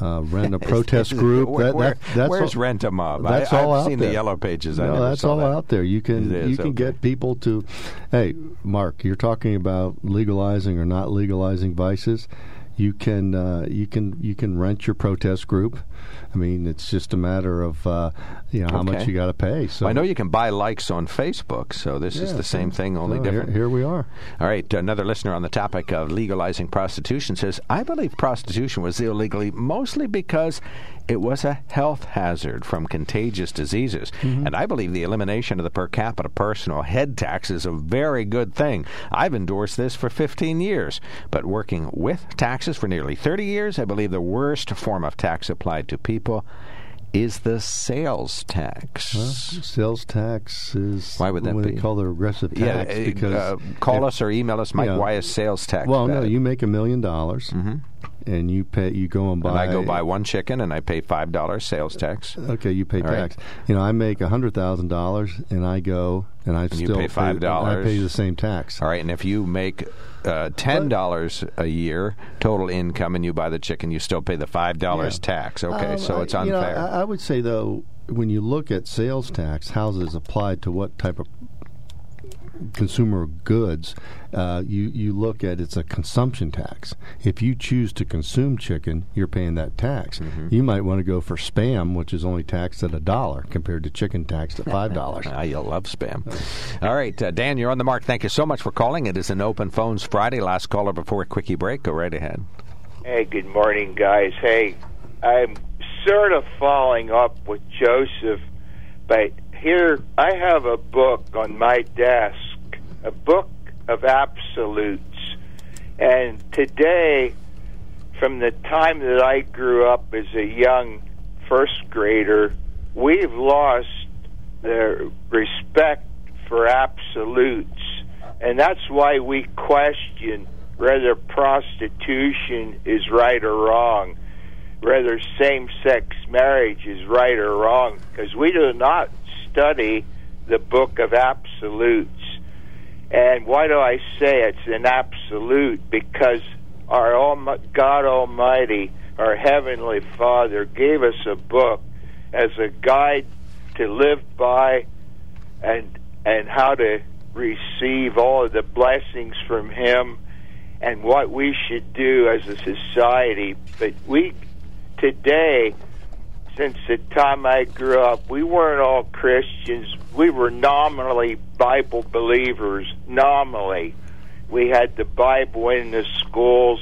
Uh, rent a protest group. Where, that, that, that's where's all, rent a mob? That's I, all I've out seen there. the yellow pages. I No, that's all that. out there. You can is, you can okay. get people to. Hey, Mark, you're talking about legalizing or not legalizing vices. You can uh, you can you can rent your protest group. I mean, it's just a matter of uh, you know how much you got to pay. So I know you can buy likes on Facebook, so this is the same thing, only so different. Here, we are. All right, another listener on the topic of legalizing prostitution says, I believe prostitution was illegally mostly because it was a health hazard from contagious diseases. And I believe the elimination of the per capita personal head tax is a very good thing. I've endorsed this for 15 years, but working with taxes for nearly 30 years, I believe the worst form of tax applied to people is the sales tax. Well, sales tax is Why would that what be? they call the regressive tax uh, because uh, call if- us or email us, Mike. Yeah. Why is sales tax? Well, no, you make a million dollars, and you pay. You go and buy. and I go buy one chicken and I pay five dollars sales tax. Okay, you pay All right. tax. You know, I make a hundred thousand dollars, and I go and I And you still pay $5. I pay the same tax. All right, and if you make uh, ten dollars a year total income and you buy the chicken, you still pay the five dollars Yeah. tax. Okay, Um, so I- it's you know, unfair. I, I would say though, when you look at sales tax, how is it applied to what type of consumer goods? Uh, you you look at it's a consumption tax. If you choose to consume chicken, you're paying that tax. Mm-hmm. You might want to go for spam, which is only taxed at a dollar compared to chicken taxed at five dollars. Ah, you love spam. All right, uh, Dan, you're on the mark. Thank you so much for calling. It is an open phones Friday. Last caller before a quickie break. Go right ahead. Hey, good morning, guys. Hey, I'm sort of following up with Joseph, but here I have a book on my desk, a book of absolutes. And today, from the time that I grew up as a young first grader, we've lost the respect for absolutes. And that's why we question whether prostitution is right or wrong, whether same sex marriage is right or wrong, because we do not study the book of absolutes. And why do I say it's an absolute? Because our God Almighty, our Heavenly Father, gave us a book as a guide to live by and and how to receive all of the blessings from Him and what we should do as a society. But we today, since the time I grew up, we weren't all Christians. We were nominally Bible believers. Nominally, we had the Bible in the schools,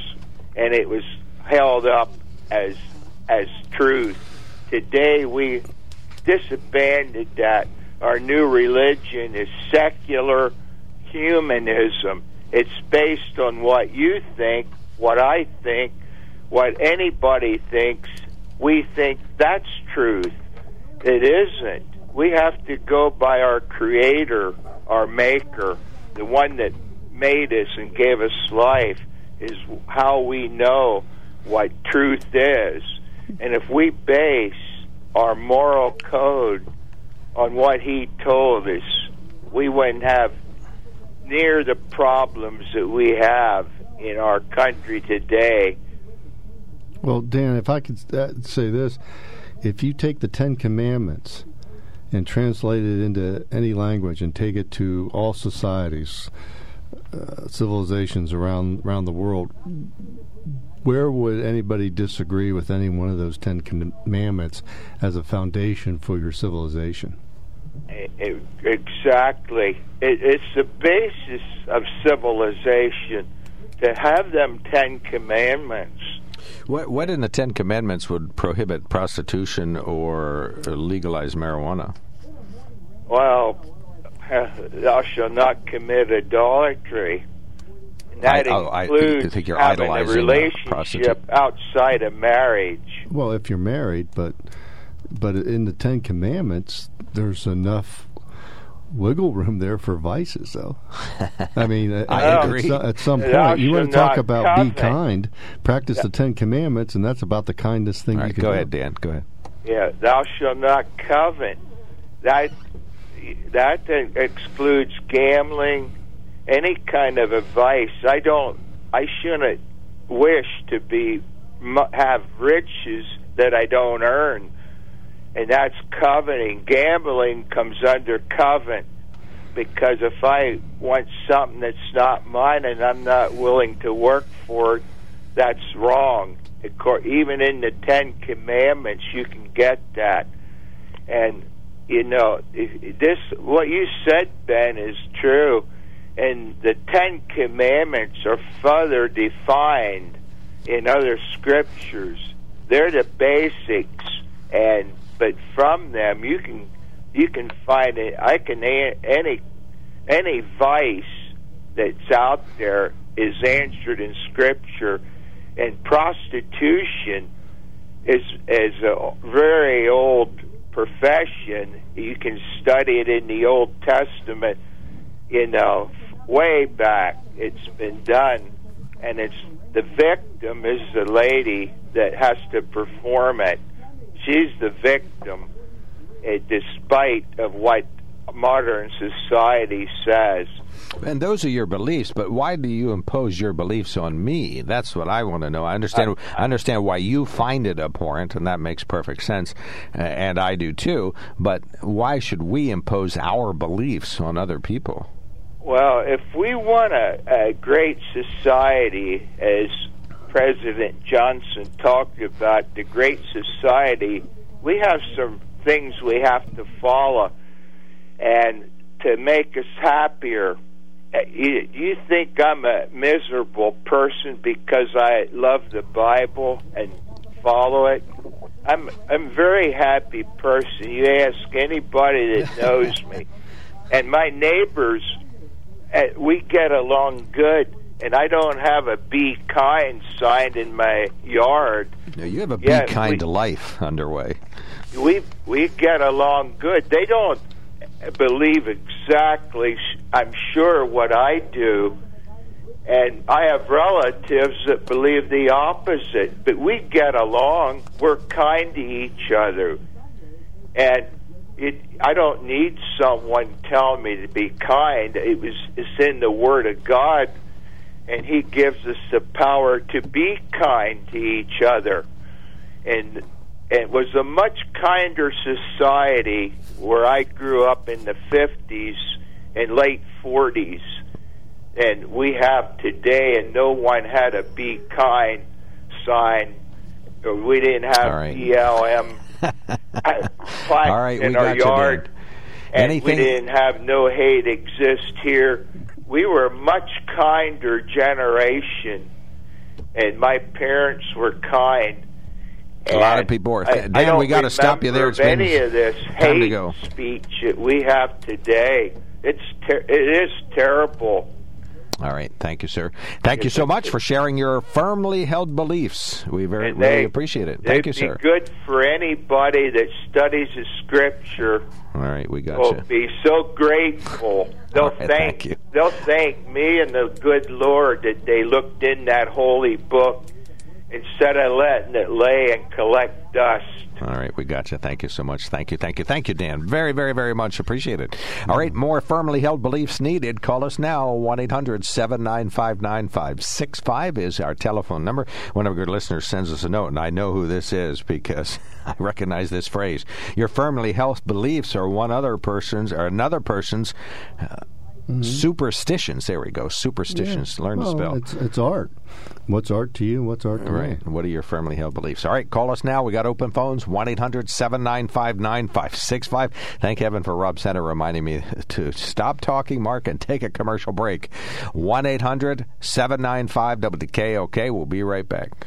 and it was held up as as truth. Today, we disbanded that. Our new religion is secular humanism. It's based on what you think, what I think, what anybody thinks. We think that's truth. It isn't. We have to go by our Creator, our Maker, the one that made us and gave us life, is how we know what truth is. And if we base our moral code on what He told us, we wouldn't have near the problems that we have in our country today. Well, Dan, if I could uh, say this, if you take the Ten Commandments and translate it into any language and take it to all societies, uh, civilizations around around the world, where would anybody disagree with any one of those Ten Commandments as a foundation for your civilization? E- Exactly. It, it's the basis of civilization to have them Ten Commandments. What, what in the Ten Commandments would prohibit prostitution or legalize marijuana? Well, thou shalt not commit idolatry. That I- oh, I- includes I think you're having a idolizing a relationship prostitute. outside of marriage. Well, if you're married, but but in the Ten Commandments, there's enough wiggle room there for vices, though. I mean, at- I at, agree. so- At, some Thou point, you want to talk about be covet. kind, practice the Ten Commandments, and that's about the kindest thing All you right, can go do. ahead, Dan. Go ahead. Yeah, thou shalt not covet. That that excludes gambling, any kind of advice. I don't. I shouldn't wish to be have riches that I don't earn, and that's coveting. Gambling comes under covet because if I want something that's not mine and I'm not willing to work for it, that's wrong. Even in the Ten Commandments, you can get that. And you know, this what you said, Ben, is true. And the Ten Commandments are further defined in other scriptures. They're the basics, and but from them you can you can find it. I can any any vice that's out there is answered in Scripture, and prostitution is is a very old profession. You can study it in the Old Testament. You know, way back it's been done, and it's the victim is the lady that has to perform it. She's the victim, eh, despite of what modern society says. And those are your beliefs, but why do you impose your beliefs on me? That's what I want to know. I understand. I understand why you find it abhorrent, and that makes perfect sense, uh, and I do too. But why should we impose our beliefs on other people? Well, if we want a, a great society, as President Johnson talked about, the great society, we have some things we have to follow. And to make us happier, uh, you, you think I'm a miserable person because I love the Bible and follow it? I'm I'm a very happy person. You ask anybody that knows me, and my neighbors uh, we get along good, and I don't have a "Be Kind" sign in my yard. Now, you have a Yeah, be kind we- life underway. We we get along good. They don't believe exactly. I'm sure what I do, and I have relatives that believe the opposite. But we get along. We're kind to each other, and it. I don't need someone telling me to be kind. It was. It's in the Word of God, and He gives us the power to be kind to each other, and. It was a much kinder society where I grew up in the 50s and late 40s and we have today, and no one had a "Be Kind" sign. Or we didn't have right. BLM right, in we our got yard, and Anything- we didn't have "No Hate Exist" here. We were a much kinder generation, and my parents were kind. A lot of people are. Dan, I we gotta stop you there. It's of been any of this to hate speech that we have today. It's ter- it is terrible. All right, thank you, sir. Thank you so much for sharing your firmly held beliefs. We very And really appreciate it. Thank you, sir. be good for anybody that studies the scripture. All right, we got Will you. be so grateful. They'll right, thank, thank you. They'll thank me and the good Lord that they looked in that holy book instead of letting it lay and collect dust. All right, we got you. Thank you so much. Thank you, thank you, thank you, Dan. Very, very, very much appreciated. All right, more firmly held beliefs needed. Call us now. 1 800 795 9565 is our telephone number. One of our listeners sends us a note, and I know who this is because I recognize this phrase. Your firmly held beliefs are one other person's or another person's. Uh, Mm-hmm. Superstitions. There we go. Superstitions. Learn to spell. It's, it's art. What's art to you? What's art to Right. me? What are your firmly held beliefs? All right, call us now. We got open phones 1 800 795 9565. Thank heaven for Rob Center reminding me to stop talking, Mark, and take a commercial break. 1 800 795 WKOK. We'll be right back.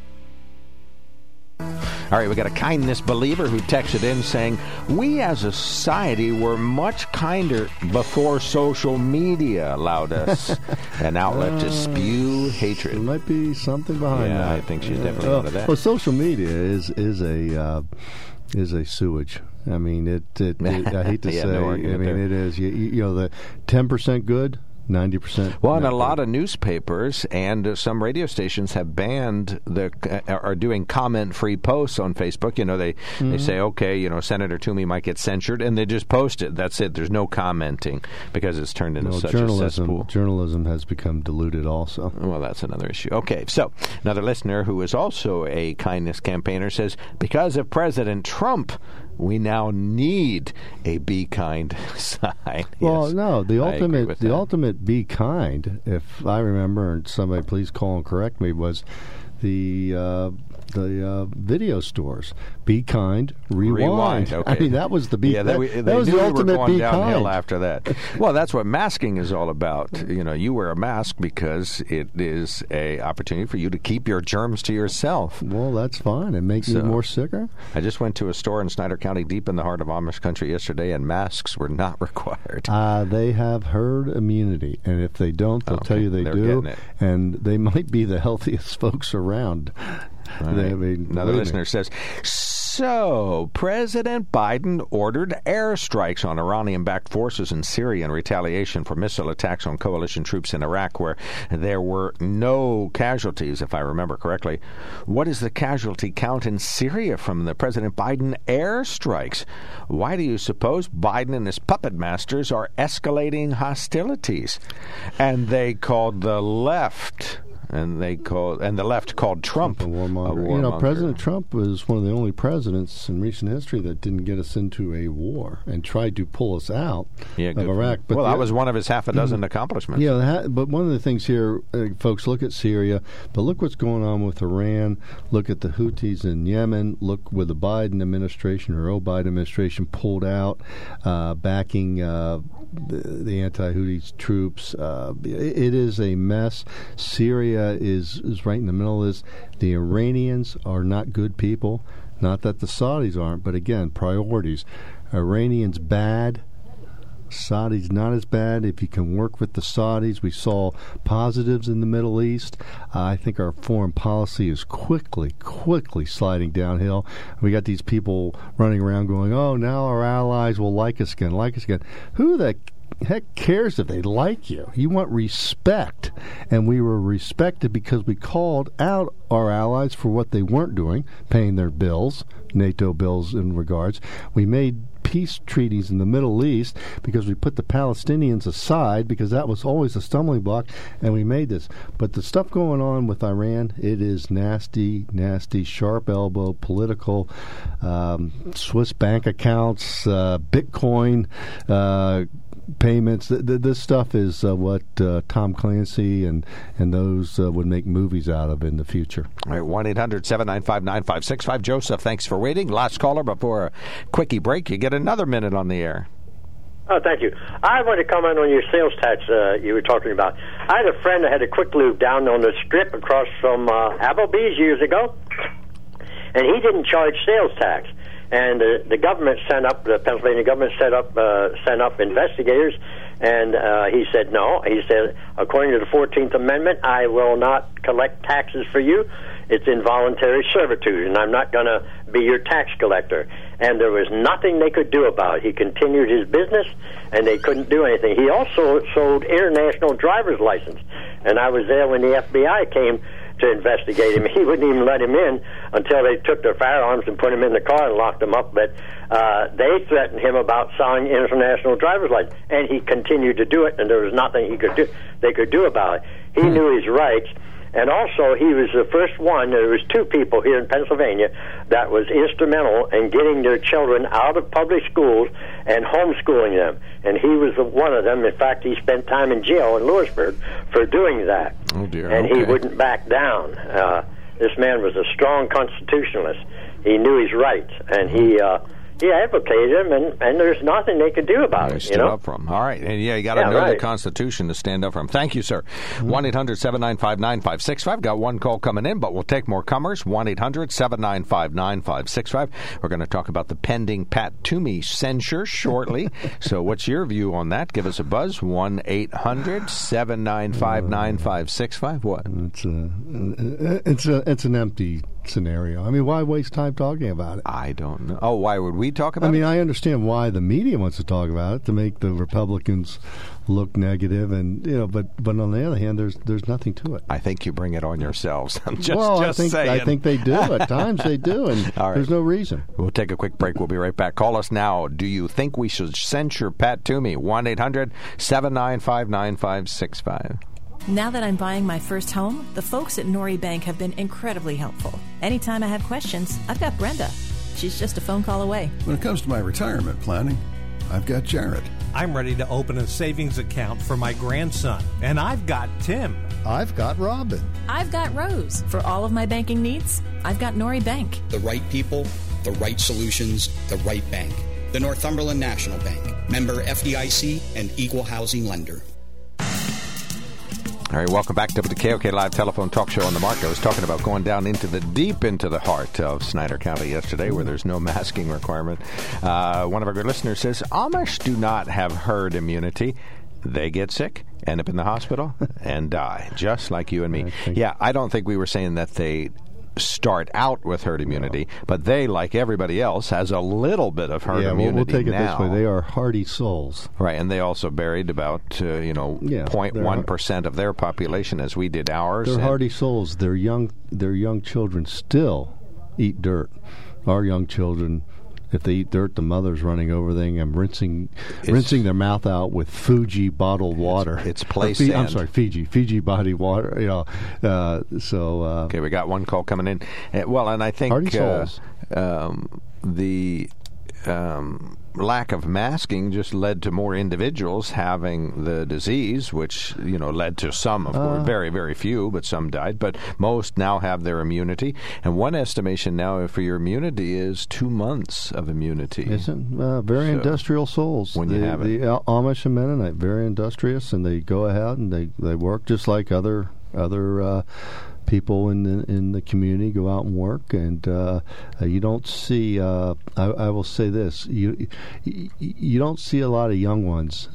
All right, we got a kindness believer who texted in saying, We as a society were much kinder before social media allowed us an outlet to spew hatred. There might be something behind Yeah, that. I think she's definitely well, that. Well, social media is is a uh, is a sewage. I mean, it. it, it I hate to Yeah, say. no I mean, there. it is. You, you you know, the ten percent good, ninety percent. Well, and a lot of newspapers and uh, some radio stations have banned the uh, are doing comment-free posts on Facebook. You know, they they Mm-hmm. say, okay, you know, Senator Toomey might get censured, and they just post it. That's it. There's no commenting because it's turned into such a cesspool. journalism has become diluted. Also, Well, that's another issue. Okay, so another listener who is also a kindness campaigner says, because of President Trump, we now need a be kind sign. Well, Yes, no, the ultimate, the that. ultimate be kind. If I remember, and somebody please call and correct me, was the uh, the uh, video stores. Be kind, rewind. Rewind. Okay. I mean, that was the be. Yeah, that, they, we- that was knew the we were ultimate going be downhill kind. after that. Well, that's what masking is all about. You know, you wear a mask because it is a opportunity for you to keep your germs to yourself. Well, that's fine. It makes So- me more sicker. I just went to a store in Snyder County, deep in the heart of Amish country, yesterday, and masks were not required. Uh, they have herd immunity, and if they don't, they'll Okay, tell you they they're do, it. and they might be the healthiest folks around. Right. I mean, Another believe me. listener says, so President Biden ordered airstrikes on Iranian-backed forces in Syria in retaliation for missile attacks on coalition troops in Iraq, where there were no casualties, if I remember correctly. What is the casualty count in Syria from the President Biden airstrikes? Why do you suppose Biden and his puppet masters are escalating hostilities? And they called the left. And they called, and the left called Trump a warmonger. You know, President Trump was one of the only presidents in recent history that didn't get us into a war and tried to pull us out yeah, of Iraq. But well, the- that was one of his half a dozen accomplishments. Yeah, that, but one of the things here, uh, folks, look at Syria, but look what's going on with Iran. Look at the Houthis in Yemen. Look with the Biden administration or Biden administration pulled out, uh, backing uh, the, the anti-Houthi troops. Uh, it, it is a mess. Syria is is right in the middle of this. The Iranians are not good people. Not that the Saudis aren't, but again, priorities. Iranians bad. Saudis not as bad. If you can work with the Saudis, we saw positives in the Middle East. Uh, I think our foreign policy is quickly, quickly sliding downhill. We got these people running around going, "Oh, now our allies will like us again, like us again." Who the heck cares if they like you? You want respect, and we were respected because we called out our allies for what they weren't doing, paying their bills, NATO bills in regards. We made peace treaties in the Middle East because we put the Palestinians aside because that was always a stumbling block, and we made this. But the stuff going on with Iran, it is nasty, nasty, sharp elbow, political, um, Swiss bank accounts, uh, Bitcoin. Uh, payments. Th- th- this stuff is uh, what uh, Tom Clancy and and those uh, would make movies out of in the future. All right, 1 800 795 9565. Joseph, thanks for waiting. Last caller before a quickie break. You get another minute on the air. Oh, thank you. I want to comment on your sales tax uh, you were talking about. I had a friend that had a quick lube down on the strip across from uh, Applebee's years ago, and he didn't charge sales tax. And uh, the government sent up the Pennsylvania government set up uh, sent up investigators, and uh, he said no. He said according to the Fourteenth Amendment, I will not collect taxes for you. It's involuntary servitude, and I'm not going to be your tax collector. And there was nothing they could do about it. He continued his business, and they couldn't do anything. He also sold international driver's license, and I was there when the FBI came to investigate him. He wouldn't even let him in until they took their firearms and put him in the car and locked him up. But uh, they threatened him about selling international driver's license, and he continued to do it. And there was nothing he could do. They could do about it. He Hmm. knew his rights. And also, he was the first one. There was two people here in Pennsylvania that was instrumental in getting their children out of public schools and homeschooling them. And he was the, one of them. In fact, he spent time in jail in Lewisburg for doing that Oh dear. and he wouldn't back down. Uh, this man was a strong constitutionalist. He knew his rights, and he uh, he advocated them, and, and there's nothing they could do about They it. stood You know, up for him. All right. And yeah, you got to Yeah, know the. Constitution to stand up for him. Thank you, sir. Mm-hmm. 1 800 795 9565. Got one call coming in, but we'll take more comers. 1 800 795 9565. We're going to talk about the pending Pat Toomey censure shortly. so, what's your view on that? Give us a buzz. 1 800 795 9565. What? It's a, it's a, it's an empty scenario. I mean, why waste time talking about it? I don't know. Oh, why would we talk about it? I mean, it? I understand why the media wants to talk about it to make the Republicans look negative, and you know, but but on the other hand, there's there's nothing to it. I think you bring it on yourselves. I'm just, well, just I think saying. I think they do at times. They do, and right. there's no reason. We'll take a quick break. We'll be right back. Call us now. Do you think we should censure Pat Toomey? 1 800 795 9565. Now that I'm buying my first home, the folks at Norry Bank have been incredibly helpful. Anytime I have questions, I've got Brenda. She's just a phone call away. When it comes to my retirement planning, I've got Jared. I'm ready to open a savings account for my grandson, and I've got Tim. I've got Robin. I've got Rose. For all of my banking needs, I've got Norry Bank. The right people, the right solutions, the right bank. The Northumberland National Bank. Member FDIC and equal housing lender. All right, welcome back to the KOK Live Telephone Talk Show on the Mark. I was talking about going down into the deep into the heart of Snyder County yesterday, where there's no masking requirement. Uh, one of our good listeners says Amish do not have herd immunity. They get sick, end up in the hospital, and die, just like you and me. Yeah, I don't think we were saying that they start out with herd immunity, but they, like everybody else, has a little bit of herd yeah, immunity we'll take it now. this way. They are hardy souls. Right, and they also buried about uh, you know Yeah, 0.1 percent of their population as we did ours. They're hardy souls. Their young their young children still eat dirt. Our young children, if they eat dirt, the mother's running over them and rinsing rinsing their mouth out with Fuji bottled water. it's Or place Fi- I'm sorry, Fiji Fiji body water. You know, uh, so uh, Okay, we got one call coming in. Uh, well, and I think uh, um, the um, lack of masking just led to more individuals having the disease, which you know led to some, of course, Uh. very very few, but some died. But most now have their immunity, and one estimation now for your immunity is two months of immunity. Isn't uh, very So, industrial souls. when the, you have it. the Al- Amish and Mennonite, very industrious, and they go ahead and they, they work just like other other uh, people in the in the community go out and work, and uh, uh, you don't see. Uh, I, I will say this: you you don't see a lot of young ones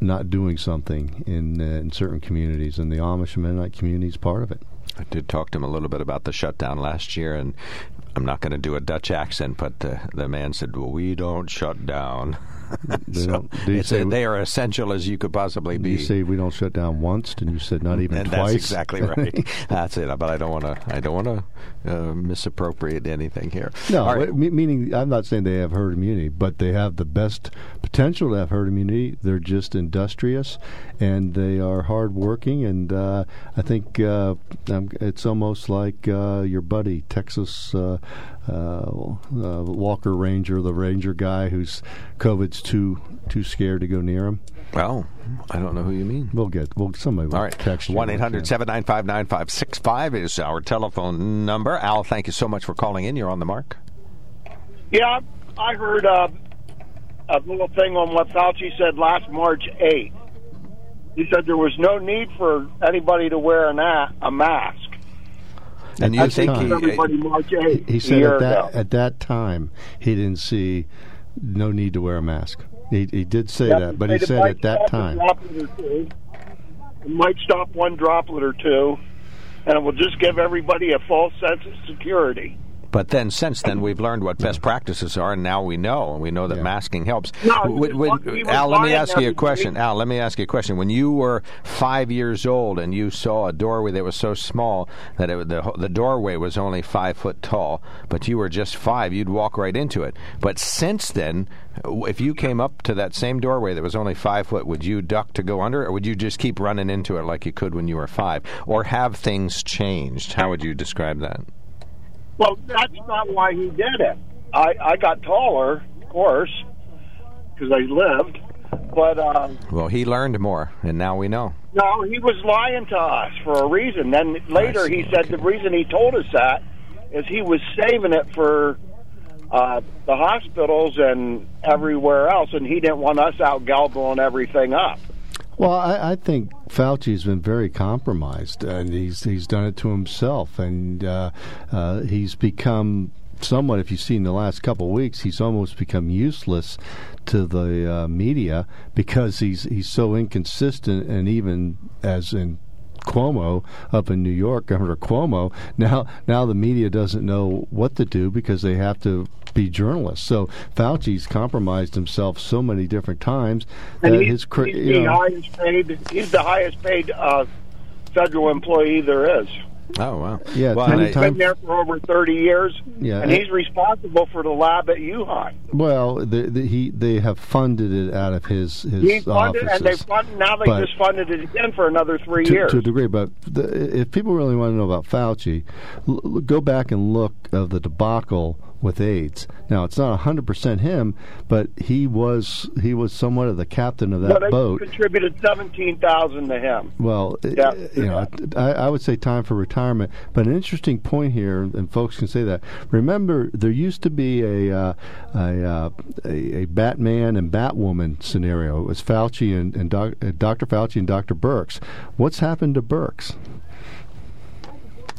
not doing something in uh, in certain communities, and the Amish and Mennonite community is part of it. I did talk to him a little bit about the shutdown last year, and I'm not going to do a Dutch accent, but uh, the man said, "Well, we don't shut down." They so say- a- they are essential as you could possibly be. You say we don't shut down once, and you said not even and twice. that's exactly right. that's it. But I don't want to. I don't want to uh, misappropriate anything here. No, right. me- meaning I'm not saying they have herd immunity, but they have the best potential to have herd immunity. They're just industrious, and they are hardworking. And uh, I think uh, um, it's almost like uh, your buddy Texas uh, Walker Ranger, the Ranger guy who's COVID's too too scared to go near him. Well, I don't know who you mean. We'll get. Well, somebody will All right. text you. 1 800 795 9565 is our telephone number. Al, thank you so much for calling in. You're on the mark. Yeah, I heard uh, a little thing on what Fauci said last March 8th. He said there was no need for anybody to wear a, na- a mask. And you That's think what he, March 8th, He said at that ago. at that time he didn't see no need to wear a mask. He, he did say Yeah, that, but he said at that time. droplet or two. It might stop one droplet or two, and it will just give everybody a false sense of security. But then, since then, we've learned what best practices are, and now we know. We know that masking helps. No, When- when- he Al, let me ask you a question. Al, let me ask you a question. When you were five years old and you saw a doorway that was so small that it, the the doorway was only five foot tall, but you were just five, you'd walk right into it. But since then, if you came up to that same doorway that was only five foot, would you duck to go under, or would you just keep running into it like you could when you were five, or have things changed? How would you describe that? Well, that's not why he did it. I, I got taller, of course, because I lived. But uh, Well, he learned more, and now we know. no, he was lying to us for a reason. Then later he said the reason he told us that is he was saving it for uh, the hospitals and everywhere else, and he didn't want us out gobbling everything up. Well, I, I think Fauci's been very compromised, and he's he's done it to himself, and uh, uh, he's become somewhat. If you've seen the last couple of weeks, he's almost become useless to the uh, media because he's he's so inconsistent, and even as in Cuomo up in New York, Governor Cuomo. Now, now the media doesn't know what to do because they have to be journalists. So Fauci's compromised himself so many different times And that he's, his cri- he's you the know, highest paid. He's the highest paid uh, federal employee there is. Oh wow! Yeah, Well, and I- He's been there for over thirty years, Yeah, and and- he's responsible for the lab at Wuhan. Well, the, the, he they have funded it out of his his He funded, offices. and they fund, now they But- just funded it again for another three to, years. to a degree. But the, if people really want to know about Fauci, l- l- go back and look of the debacle with AIDS. Now, it's not hundred percent him, but he was he was somewhat of the captain of that they boat. contributed seventeen thousand to him. Well, Yeah. you know, I, I would say time for retirement. But an interesting point here, and folks can say that. Remember, there used to be a uh, a, uh, a a Batman and Batwoman scenario. It was Fauci and, and doc, uh, Dr. Fauci and Dr. Birx. What's happened to Birx?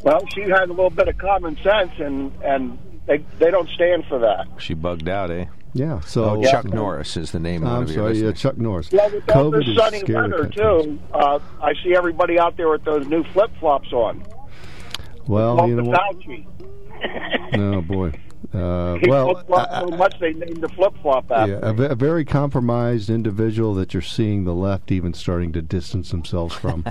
Well, she had a little bit of common sense, and and they they don't stand for that. She bugged out, eh? Yeah. So oh, Chuck Norris is the name of one I'm of your sorry, yeah. Chuck Norris. Yeah, with all COVID this sunny weather too, uh, I see everybody out there with those new flip flops on. Well, Well, you know what? Fauci. Oh boy. Uh, well, flip so much they named the flip flop after. Yeah, a, a very compromised individual that you're seeing the left even starting to distance themselves from.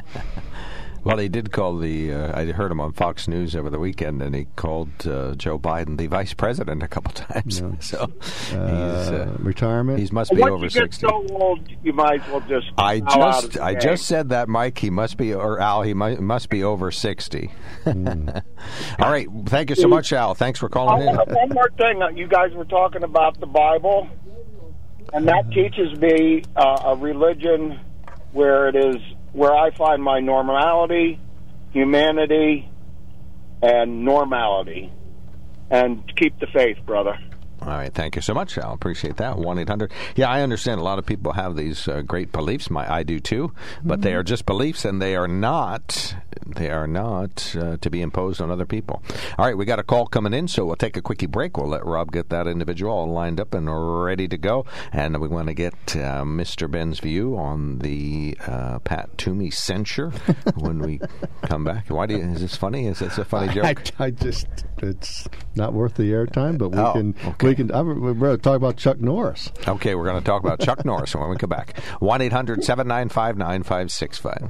Well, he did call the. Uh, I heard him on Fox News over the weekend, and he called uh, Joe Biden the vice president a couple times. So he's uh, retirement. He must be Once over you get sixty. so old, you might as well just. I bow out of just I game. just said that, Mike. He must be, or Al. He mu- must be over sixty. Hmm. All right. Thank you so much, Al. Thanks for calling in. one more thing. Uh, You guys were talking about the Bible, and that teaches me uh, a religion where it is where I find my normality, humanity, and normality. And keep the faith, brother. All right, thank you so much, Al. Appreciate that. One eight hundred. Yeah, I understand. A lot of people have these uh, great beliefs. My, I do too, but they are just beliefs, and they are not. They are not uh, to be imposed on other people. All right, we got a call coming in, so we'll take a quickie break. We'll let Rob get that individual all lined up and ready to go, and we want to get uh, Mr. Ben's view on the uh, Pat Toomey censure when we come back. Why do you? Is this funny? Is this a funny joke? I, I just it's not worth the airtime, but we Oh, can okay. we can. We're going to talk about Chuck Norris. Okay, we're going to talk about Chuck Norris when we come back. 1 800 795 9565.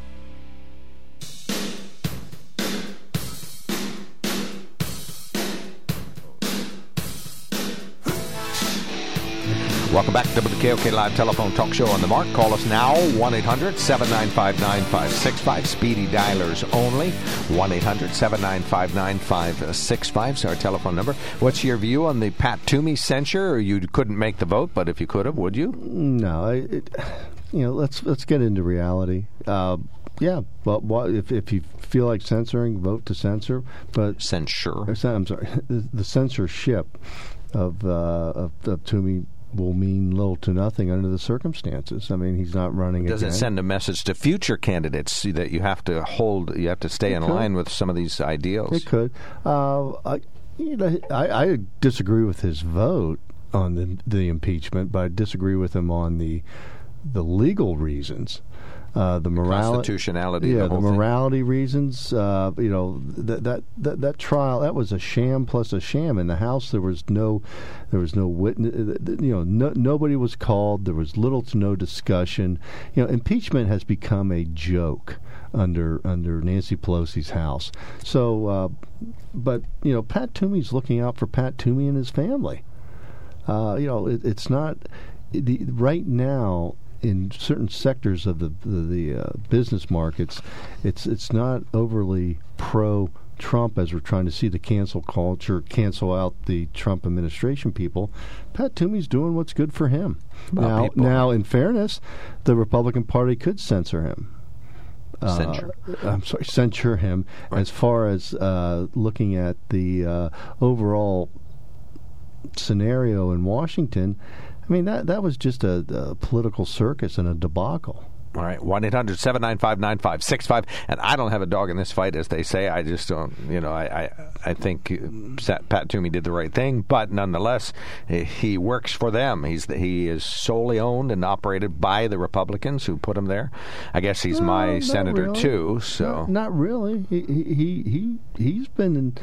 Welcome back to the KOK Live Telephone Talk Show on the Mark. Call us now, 1 800 795 9565. Speedy dialers only. 1 800 795 9565 is our telephone number. What's your view on the Pat Toomey censure? You couldn't make the vote, but if you could have, would you? No, it, you know, let's let's get into reality. Uh, yeah, but what, if if you feel like censoring, vote to censor. But censure. I'm sorry, the, the censorship of, uh, of of Toomey will mean little to nothing under the circumstances. I mean, he's not running. Does again. it send a message to future candidates that you have to hold, you have to stay It in could. line with some of these ideals? It could. Uh, I, you know, I, I disagree with his vote on the the impeachment, but I disagree with him on the the legal reasons. Uh, the morality, constitutionality, yeah, the the, whole thing. morality reasons. Uh, you know that, that that that trial that was a sham plus a sham. In the House, there was no, there was no witness. You know, no, nobody was called. There was little to no discussion. You know, impeachment has become a joke under under Nancy Pelosi's House. So, uh, but you know, Pat Toomey's looking out for Pat Toomey and his family. Uh, you know, it, it's not the right now in certain sectors of the the, the uh, business markets. It's it's not overly pro. Trump, as we're trying to see the cancel culture cancel out the Trump administration people, Pat Toomey's doing what's good for him. Well, now, people- now, in fairness, the Republican Party could censor him. Uh, Censure. I'm sorry, censure him as far as uh, looking at the uh, overall scenario in Washington. I mean that that was just a, a political circus and a debacle. All right, 1 800 795 9565. And I don't have a dog in this fight, as they say. I just don't, you know, I, I, I think uh, Pat Toomey did the right thing, but nonetheless, he works for them. He's the, He is solely owned and operated by the Republicans who put him there. I guess he's No, my senator, really. too, so. Not, not really. He he he he's been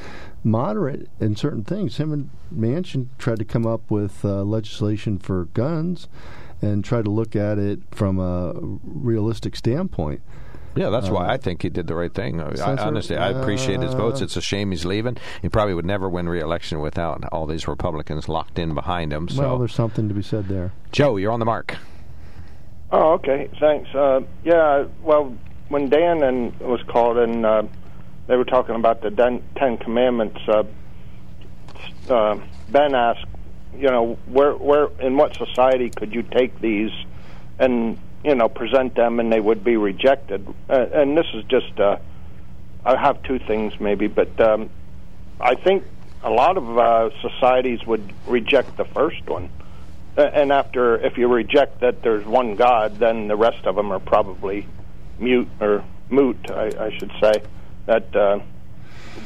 moderate in certain things. Him and Manchin tried to come up with uh, legislation for guns, and try to look at it from a realistic standpoint. Yeah, that's Uh, why I think he did the right thing. I, honestly, I appreciate his votes. uh, It's a shame he's leaving. He probably would never win re-election without all these Republicans locked in behind him. So, Well, there's something to be said there. Joe, you're on the mark. Oh, okay. Thanks. Uh, yeah. Well, when Dan and was called and uh, they were talking about the Ten Commandments, uh, uh, Ben asked, you know, where, where, in what society could you take these and you know present them and they would be rejected? Uh, and this is just, uh, I have two things maybe, but um, I think a lot of uh, societies would reject the first one. And after, if you reject that there's one God, then the rest of them are probably mute or moot, I, I should say. That uh,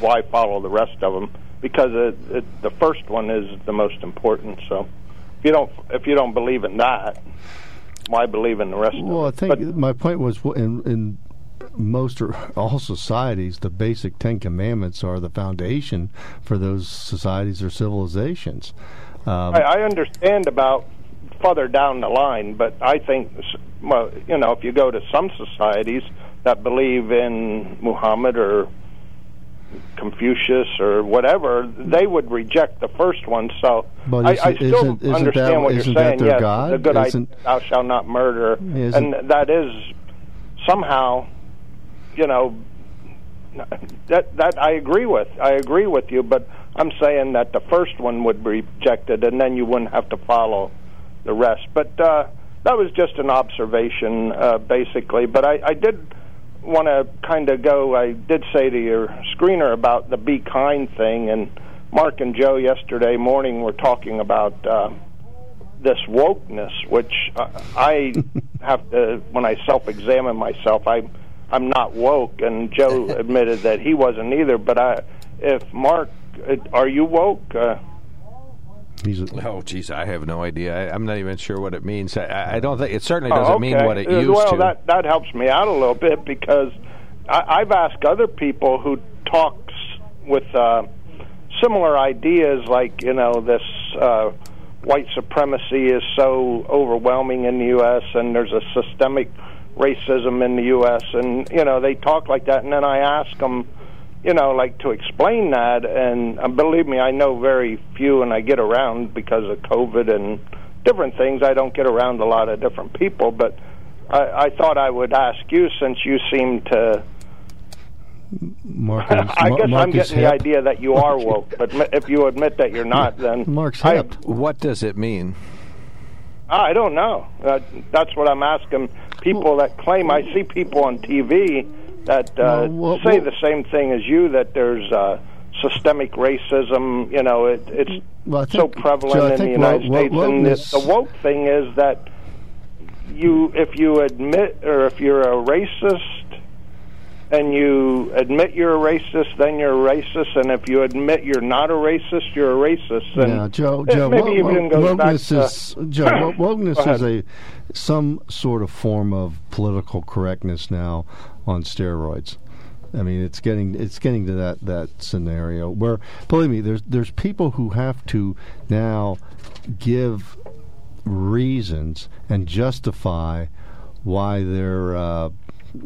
why follow the rest of them? Because it, it, the first one is the most important. So, if you don't, if you don't believe in that, why believe in the rest Well, I think my point was in in most or all societies, the basic Ten Commandments are the foundation for those societies or civilizations. Um, I, I understand about further down the line, but I think, well, you know, if you go to some societies that believe in Muhammad or Confucius or whatever, they would reject the first one. So I, I still isn't- isn't understand that- what you're saying. yes, God? the good idea, Isn't- thou shalt not murder, and that is somehow, you know, that that I agree with. I agree with you, but I'm saying that the first one would be rejected, and then you wouldn't have to follow the rest. But uh, that was just an observation, uh, basically. But I, I did want to kind of go. I did say to your screener about the be kind thing, and Mark and Joe yesterday morning were talking about. Uh, this wokeness, which uh, I have to, when I self-examine myself, I I'm not woke, and Joe admitted that he wasn't either. But I, if Mark, uh, are you woke? Uh, oh, geez, I have no idea. I, I'm not even sure what it means. I, I don't think it certainly Oh, doesn't mean okay. what it Uh, used well, to. that that helps me out a little bit because I, I've asked other people who talk with uh, similar ideas, like you know this uh, white supremacy is so overwhelming in the U.S. and there's a systemic racism in the U.S. and you know they talk like that, and then I ask them. You know, like to explain that, and uh, believe me, I know very few, and I get around because of COVID and different things. I don't get around a lot of different people, but I, I thought I would ask you since you seem to. Mark is, I guess Mark I'm is getting hip. the idea that you are woke, but if you admit that you're not, then Mark's I, hip. What does it mean? I don't know. Uh, that's what I'm asking people that claim. I see people on TV that uh, Well, well, say the same thing as you that there's uh, systemic racism. You know, it, it's Well, I so prevalent I in the United States. And the, woke thing is that you, if you admit or if you're a racist. And you admit you're a racist, then you're a racist. And if you admit you're not a racist, you're a racist. And yeah, Joe. Joe, maybe even goes back wokeness to- is Joe. wokeness Go is a some sort of form of political correctness now on steroids. I mean, it's getting it's getting to that that scenario where, believe me, there's there's people who have to now give reasons and justify why they're uh,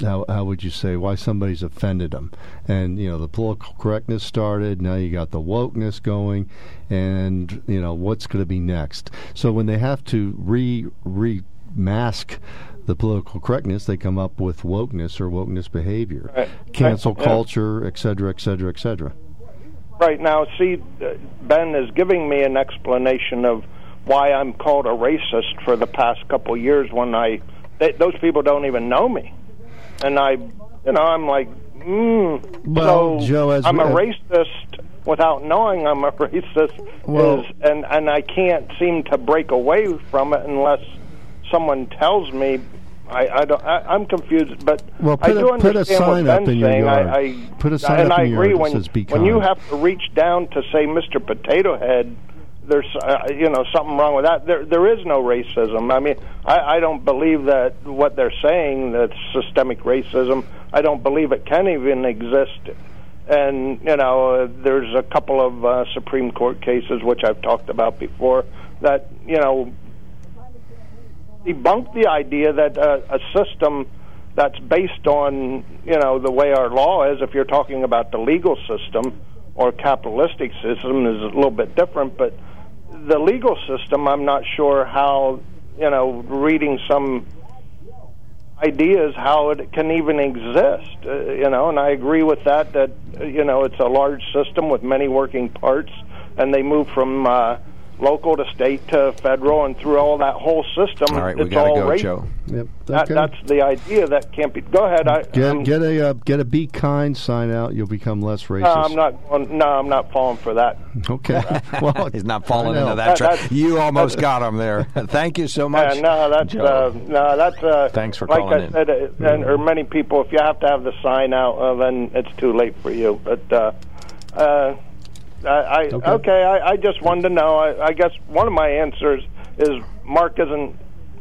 how how would you say why somebody's offended them and you know the political correctness started now you got the wokeness going and you know what's going to be next so when they have to re remask the political correctness they come up with wokeness or wokeness behavior. Right. cancel Right, yeah. culture et cetera et cetera et cetera. Right. Now, see, uh, Ben is giving me an explanation of why I'm called a racist for the past couple of years when I they, those people don't even know me, and I, you know, I'm like, mm, Well, so Joe, as I'm a racist without knowing I'm a racist, Well- is, and and I can't seem to break away from it unless someone tells me. I, I don't. I, I'm confused, but Well, I put a- do put a understand what sign up Ben's in your saying. yard. I, I Put a sign and up I in your agree yard that when says, "Be when you have to reach down to say Mr. Potato Head, there's uh, you know something wrong with that. There there is no racism. I mean, I, I don't believe that what they're saying that systemic racism. I don't believe it can even exist. And you know, uh, there's a couple of uh, Supreme Court cases which I've talked about before that you know debunk the idea that uh, a system that's based on you know the way our law is. If you're talking about the legal system or capitalistic system, is a little bit different. But the legal system, I'm not sure how you know reading some ideas how it can even exist. Uh, you know, and I agree with that. That you know it's a large system with many working parts, and they move from. Uh, Local to state to federal, and through all that whole system, All right, we gotta all go, race- Joe. Yep. that, okay. that's the idea that can't be. Go ahead. I, Get I'm, get a uh, get a be kind sign out. You'll become less racist. no, I'm not. going- No, I'm not falling for that. Okay. well, He's not falling into that That- trap. that's- You almost got him there. Thank you so much. Yeah, no, that's uh, no, that's uh, Thanks for like calling I in. said, uh, and, or many people. If you have to have the sign out, uh, then it's too late for you. But uh, uh, I, I Okay. okay, I, I just wanted to know. I, I guess one of my answers is Mark isn't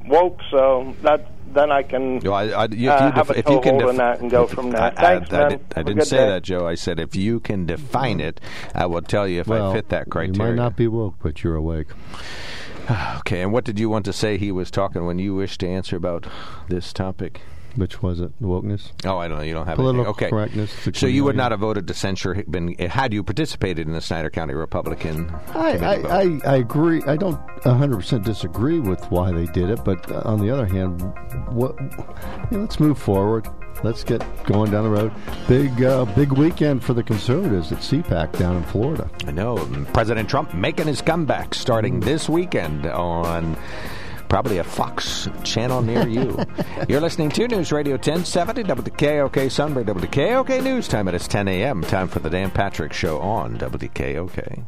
woke, so that then I can No, I, I, if you, uh, def- have a if you can toehold in def- that and go if- from I, there. Thanks, I, I, man. did, I Have a didn't say day. that, Joe. I said if you can define it, I will tell you if well, I fit that criteria. You might not be woke, but you're awake. Okay, and what did you want to say he was talking when you wished to answer about this topic? Which was it? The Wokeness? Oh, I don't know. You don't have Political anything. Okay. correctness, So you would not have voted to censure been had you participated in the Snyder County Republican I. I, I, I agree. I don't 100% disagree with why they did it, but uh, on the other hand, what? you know, let's move forward. Let's get going down the road. Big, uh, big weekend for the conservatives at CPAC down in Florida. I know. President Trump making his comeback starting this weekend on probably a Fox channel near you. You're listening to News Radio 1070 WKOK Sunbury WKOK News time. It is 10 a.m. Time for the Dan Patrick Show on WKOK.